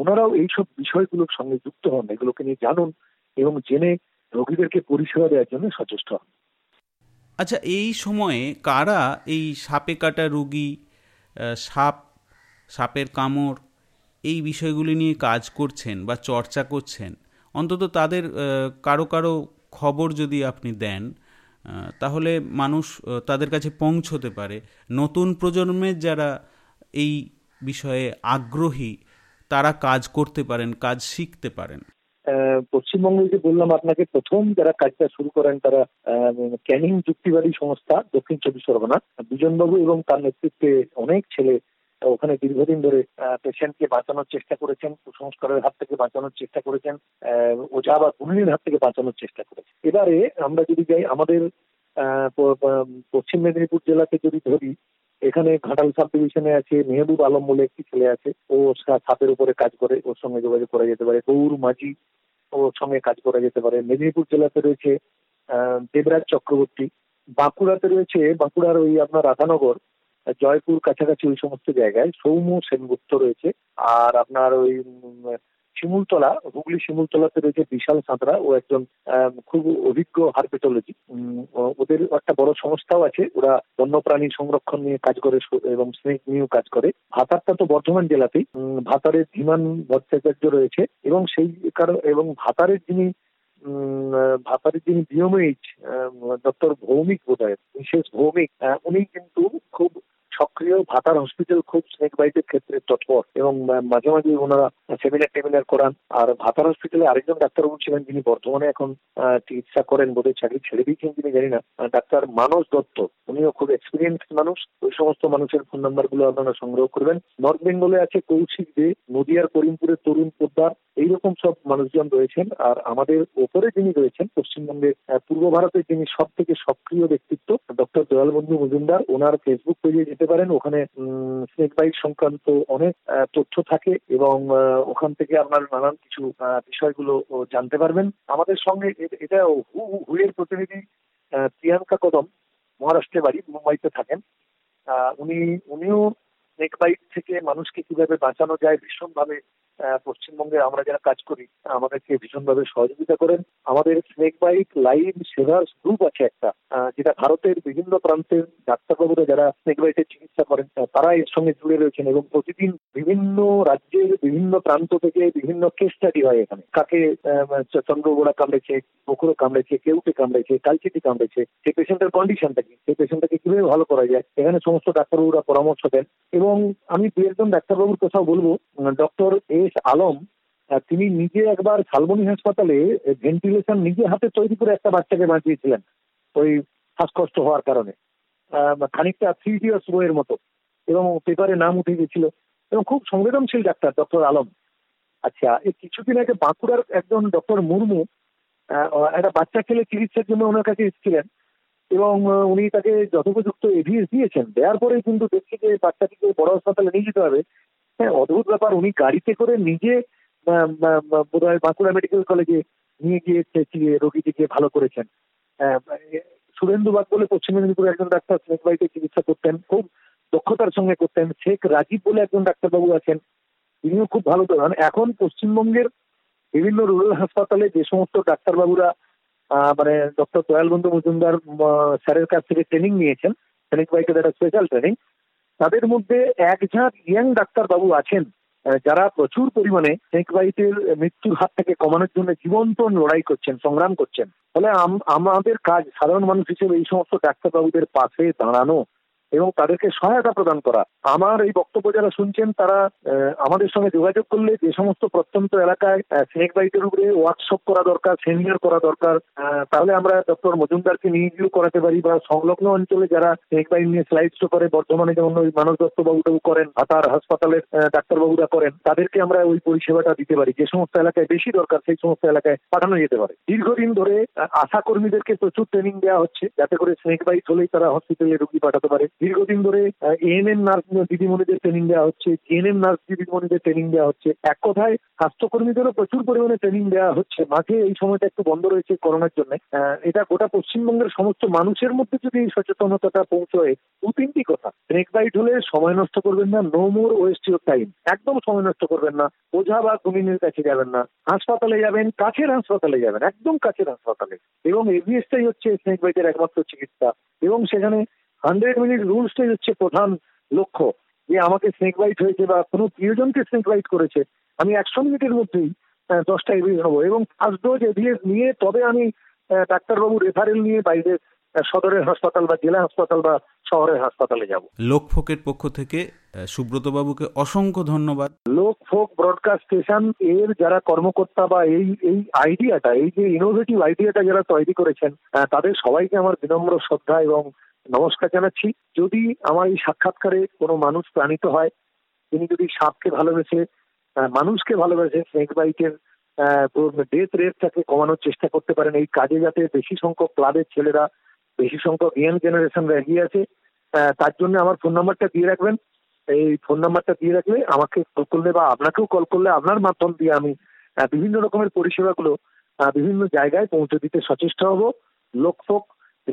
ওনারাও এইসব বিষয়গুলোর সঙ্গে যুক্ত হন, এগুলোকে নিয়ে জানুন এবং জেনে রোগীদেরকে পরিষেবা দেওয়ার জন্য সচেষ্ট হন। আচ্ছা এই সময়ে কারা এই সাপে কাটা রুগী সাপ, সাপের কামড় এই বিষয়গুলি নিয়ে কাজ করছেন বা চর্চা করছেন, অন্তত তাদের কারও কারও খবর যদি আপনি দেন তাহলে মানুষ তাদের কাছে পৌঁছতে পারে। নতুন প্রজন্মের যারা এই বিষয়ে আগ্রহী, তারা কাজ করতে পারেন, কাজ শিখতে পারেন। পশ্চিমবঙ্গে যে বললাম, আপনাকে প্রথম যারা কাজটা শুরু করেন, তারা ক্যানিং যুক্তিবাদী সংস্থা দক্ষিণ চব্বিশ পরগনা। বিজনবাবু এবং তার নেতৃত্বে অনেক ছেলে ওখানে দীর্ঘদিন ধরে পেশেন্টকে বাঁচানোর চেষ্টা করেছেন, কুসংস্কারের হাত থেকে বাঁচানোর চেষ্টা করেছেন ওঝা বা গুণিনের হাত থেকে বাঁচানোর চেষ্টা করেছেন। এবারে আমরা যদি যাই আমাদের পশ্চিম মেদিনীপুর জেলাকে যদি ধরি, এখানে ঘাটাল সাব ডিভিশনে আছে, মেহবুব আলম বলে একটি ছেলে আছে, ও সাপের উপরে কাজ করে, ওর সঙ্গে যোগাযোগ করা যেতে পারে। গৌর মাঝি, ওর সঙ্গে কাজ করা যেতে পারে। মেদিনীপুর জেলাতে রয়েছে দেবরাজ চক্রবর্তী। বাঁকুড়াতে রয়েছে, বাঁকুড়ার ওই আপনার রাধানগর জয়পুর কাছাকাছি ওই সমস্ত জায়গায় সৌম্য সেনগুপ্ত রয়েছে। আর আপনার ওই শিমুলতলা, হুগলি শিমুলতলাতে রয়েছে বিশাল সাঁতরা। ও একজন খুব অভিজ্ঞ হারপেটোলজি। ওদের একটা বড় সংস্থাও আছে। ওরা বন্যপ্রাণী সংরক্ষণ নিয়ে কাজ করে এবং স্নেক নিয়েও কাজ করে। ভাতারটা তো বর্ধমান জেলাতেই। ভাতারের ধীমান ভট্টাচার্য রয়েছে। এবং সেই কারণ এবং ভাতারের যিনি ভাতারের যিনি বিএমএইচ ডক্টর ভৌমিক বোধ হয় বিশেষ ভৌমিক উনি কিন্তু খুব সক্রিয় ভাতার হসপিটাল খুব স্নেক বাইটের ক্ষেত্রে তৎপর এবং মাঝে মাঝে ওনারা সেমিনার টেমিনার করান। আর ভাতার হসপিটালে আরেকজন ডাক্তারবাবু ছিলেন যিনি বর্তমানে এখন চিকিৎসা করেন বোধহয় চাকরি ছেড়ে দিয়েছেন যিনি জানি না। ডাক্তার মানস দত্ত, উনিও খুব এক্সপিরিয়েন্স মানুষ। ওই সমস্ত মানুষের ফোন নাম্বারগুলো আপনারা সংগ্রহ করবেন। নর্থ বেঙ্গলে আছে কৌশিক দে, নদিয়ার করিমপুরের তরুণ পোদ্দার। এইরকম সব মানুষজন রয়েছেন। আর আমাদের ওপরে যিনি রয়েছেন, পশ্চিমবঙ্গের পূর্ব ভারতের যিনি সব থেকে সক্রিয় ব্যক্তিত্ব, ডক্টর দয়ালবন্ধু মজুমদার, ওনার ফেসবুক পেজে যেতে পারেন। ওখানে স্নেক বাইট সংক্রান্ত অনেক তথ্য থাকে এবং ওখান থেকে আপনার নানান কিছু বিষয়গুলো জানতে পারবেন। আমাদের সঙ্গে এটা হু হুয়ের প্রতিনিধি প্রিয়াঙ্কা কদম, মহারাষ্ট্রের বাড়ি, মুম্বাইতে থাকেন। উনি, উনিও স্নেক বাইট থেকে মানুষকে কীভাবে বাঁচানো যায়, ভীষণভাবে পশ্চিমবঙ্গে আমরা যারা কাজ করি, আমাদেরকে ভীষণভাবে সহযোগিতা করেন। আমাদের snake bite live savers group আছে একটা যেটা ভারতের বিভিন্ন প্রান্তের ডাক্তারবাবুরা যারা স্নেক বাইটের চিকিৎসা করেন তারা এর সঙ্গে জুড়ে রয়েছেন এবং প্রতিদিন বিভিন্ন রাজ্যের বিভিন্ন প্রান্ত থেকে বিভিন্ন কেস স্টাডি হয় এখানে। কাকে চন্দ্রগোড়া কামড়েছে বকুড়ো কামড়েছে, কেউটে কামড়েছে কালচিটি কামড়েছে, সেই পেশেন্টের কন্ডিশনটা কি? সেই পেশেন্টটাকে কীভাবে ভালো করা যায়? এখানে সমস্ত ডাক্তারবাবুরা পরামর্শ দেন। এবং আমি দু একজন ডাক্তারবাবুর কথাও বলব ডক্টর এস আলম তিনি নিজে একবার শালবনী হাসপাতালে ভেন্টিলেশন নিজে হাতে তৈরি করে একটা বাচ্চাকে বাঁচিয়েছিলেন, ওই শ্বাসকষ্ট হওয়ার কারণে। খানিকটা থ্রি ইডিয়স বইয়ের মতো, এবং পেপারে নাম উঠে গেছিল এবং খুব সংবেদনশীল ডাক্তার ডক্টর আলম। আচ্ছা এই কিছুদিন আগে বাঁকুড়ার একজন ডক্টর মুর্মু একটা বাচ্চা ছেলে চিকিৎসার জন্য ওনার কাছে এসেছিলেন, এবং উনি তাকে যথোপযুক্ত এভিএস দিয়েছেন। দেওয়ার পরেই কিন্তু দেখছি যে বাচ্চাটিকে বড় হাসপাতালে নিয়ে যেতে হবে। হ্যাঁ অদ্ভুত ব্যাপার। উনি গাড়িতে করে নিজে বোধহয় বাঁকুড়া মেডিকেল কলেজে নিয়ে গিয়ে রোগীটিকে ভালো করেছেন। সুরেন্দু বাগ বলে পশ্চিম মেদিনীপুরে একজন ডাক্তার স্নেক বাড়িতে চিকিৎসা করতেন, খুব দক্ষতার সঙ্গে করতেন। শেখ রাজীব বলে একজন ডাক্তারবাবু আছেন, তিনিও খুব ভালো করেন এখন পশ্চিমবঙ্গের বিভিন্ন রুরাল হাসপাতালে যে সমস্ত ডাক্তারবাবুরা মানে ডক্টর দয়াল বন্ধু মজুমদার স্যারের কাছ থেকে ট্রেনিং নিয়েছেন স্নেক বাইকের একটা স্পেশাল ট্রেনিং তাদের মধ্যে এক ঝাঁক ইয়াং ডাক্তারবাবু আছেন যারা প্রচুর পরিমাণে স্নেক বাইটের মৃত্যুর হাত থেকে কমানোর জন্য জীবন্ত লড়াই করছেন, সংগ্রাম করছেন। ফলে আমাদের কাজ সাধারণ মানুষ হিসেবে এই সমস্ত ডাক্তারবাবুদের পাশে দাঁড়ানো এবং তাদেরকে সহায়তা প্রদান করা। আমার এই বক্তব্য যারা শুনছেন, তারা আমাদের সঙ্গে যোগাযোগ করলে যে সমস্ত প্রত্যন্ত এলাকায় স্নেক বাইটের উপরে ওয়ার্কশপ করা দরকার সেমিনার করা দরকার তাহলে আমরা ডক্টর মজুমদারকে নিয়ে গিয়েও করাতে পারি বা সংলগ্ন অঞ্চলে যারা স্নেক বাইট নিয়ে স্লাইড শো করে বর্তমানে যেমন ওই মানব দত্ত বাবুটাও করেন হাতার হাসপাতালের ডাক্তারবাবুরা করেন, তাদেরকে আমরা ওই পরিষেবাটা দিতে পারি। যে সমস্ত এলাকায় বেশি দরকার, সেই সমস্ত এলাকায় পাঠানো যেতে পারে। দীর্ঘদিন ধরে আশা কর্মীদেরকে প্রচুর ট্রেনিং দেওয়া হচ্ছে, যাতে করে স্নেক বাইট হলেই তারা হসপিটালে রুগী পাঠাতে পারে। দীর্ঘদিন ধরে এএনএম নার্স দিদিমণিদের ট্রেনিং দেওয়া হচ্ছে জিএনএম নার্স দিদিমণিদের ট্রেনিং দেওয়া হচ্ছে। এক কথায়, স্বাস্থ্যকর্মীদেরও প্রচুর পরিমাণে ট্রেনিং দেওয়া হচ্ছে। মাঝে এই সময়টা একটু বন্ধ রয়েছে করোনার জন্য। এটা গোটা পশ্চিমবঙ্গের সমস্ত মানুষের মধ্যে যদি এই সচেতনতাটা পৌঁছয়, দু তিনটি কথা। স্নেক বাইট হলে সময় নষ্ট করবেন না no more waste your time একদম সময় নষ্ট করবেন না। ওঝা বা গুণিনের কাছে যাবেন না। হাসপাতালে যাবেন, কাছের হাসপাতালে যাবেন, একদম কাছের হাসপাতালে। এবং এভিএসটাই হচ্ছে স্নেক বাইটের একমাত্র চিকিৎসা। এবং সেখানে হান্ড্রেড মিনিট রুলসটাই হচ্ছে প্রধান লক্ষ্য যে আমাকে স্নেক বাইট হয়েছে বা কোনো প্রিয়জনকে স্নেক বাইট করেছে আমি একশো মিনিটের মধ্যেই দশটা এভিএস নেব এবং ফার্স্ট ডোজ এভিএস নিয়ে তবে আমি ডাক্তারবাবু রেফারেল নিয়ে বাইরে সদরের হাসপাতাল বা জেলা হাসপাতাল বা শহরের হাসপাতালে যাব। লোকফোকের পক্ষ থেকে সুব্রত বাবুকে অসংখ্য ধন্যবাদ। লোকফোক ব্রডকাস্ট স্টেশনের যারা কর্মকর্তা বা এই এই আইডিয়াটা এই যে ইনোভেটিভ আইডিয়াটা যারা তৈরি করেছেন তাদের সবাইকে আমার বিনম্র শ্রদ্ধা এবং নমস্কার জানাচ্ছি। যদি আমার এই সাক্ষাৎকারে কোনো মানুষ প্রাণিত হয়, তিনি যদি সাপকে ভালোবেসে মানুষকে ভালোবেসে স্নেক বাইটের ডেথ রেটটাকে কমানোর চেষ্টা করতে পারেন, এই কাজে যাতে বেশি সংখ্যক ক্লাবের ছেলেরা, বেশি সংখ্যক ইয়াং জেনারেশনরা এগিয়ে আছে তার জন্য আমার ফোন নাম্বারটা দিয়ে রাখবেন। এই ফোন নাম্বারটা দিয়ে রাখলে আমাকে কল করলে বা আপনাকেও কল করলে আপনার মাধ্যম দিয়ে আমি বিভিন্ন রকমের পরিষেবাগুলো বিভিন্ন জায়গায় পৌঁছে দিতে সচেষ্ট হব। লোকফোক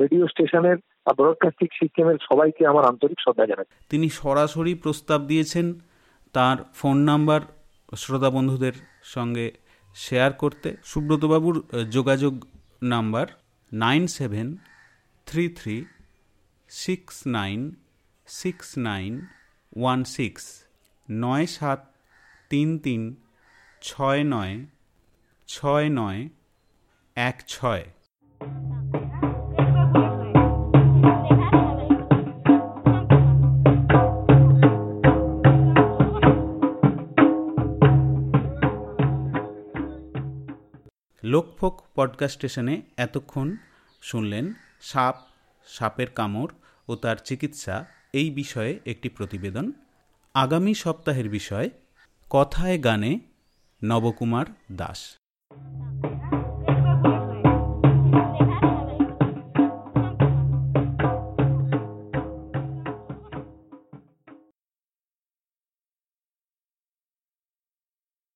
রেডিও স্টেশনের ব্রডকাস্টিং সিস্টেমের সবাইকে আমার আন্তরিক শ্রদ্ধা জানাই। তিনি সরাসরি প্রস্তাব দিয়েছেন তার ফোন নাম্বার শ্রোতা বন্ধুদের সঙ্গে শেয়ার করতে। সুব্রতবাবুর যোগাযোগ number nine seven three three six nine six nine one six, নয় সাত তিন তিন ছয় নয় ছয় নয় এক ছয়। লোকফোক পডকাস্ট স্টেশনে এতক্ষণ শুনলেন সাপ, সাপের কামড় ও তার চিকিৎসা এই বিষয়ে একটি প্রতিবেদন। আগামী সপ্তাহের বিষয়, কথায় গানে নবকুমার দাস।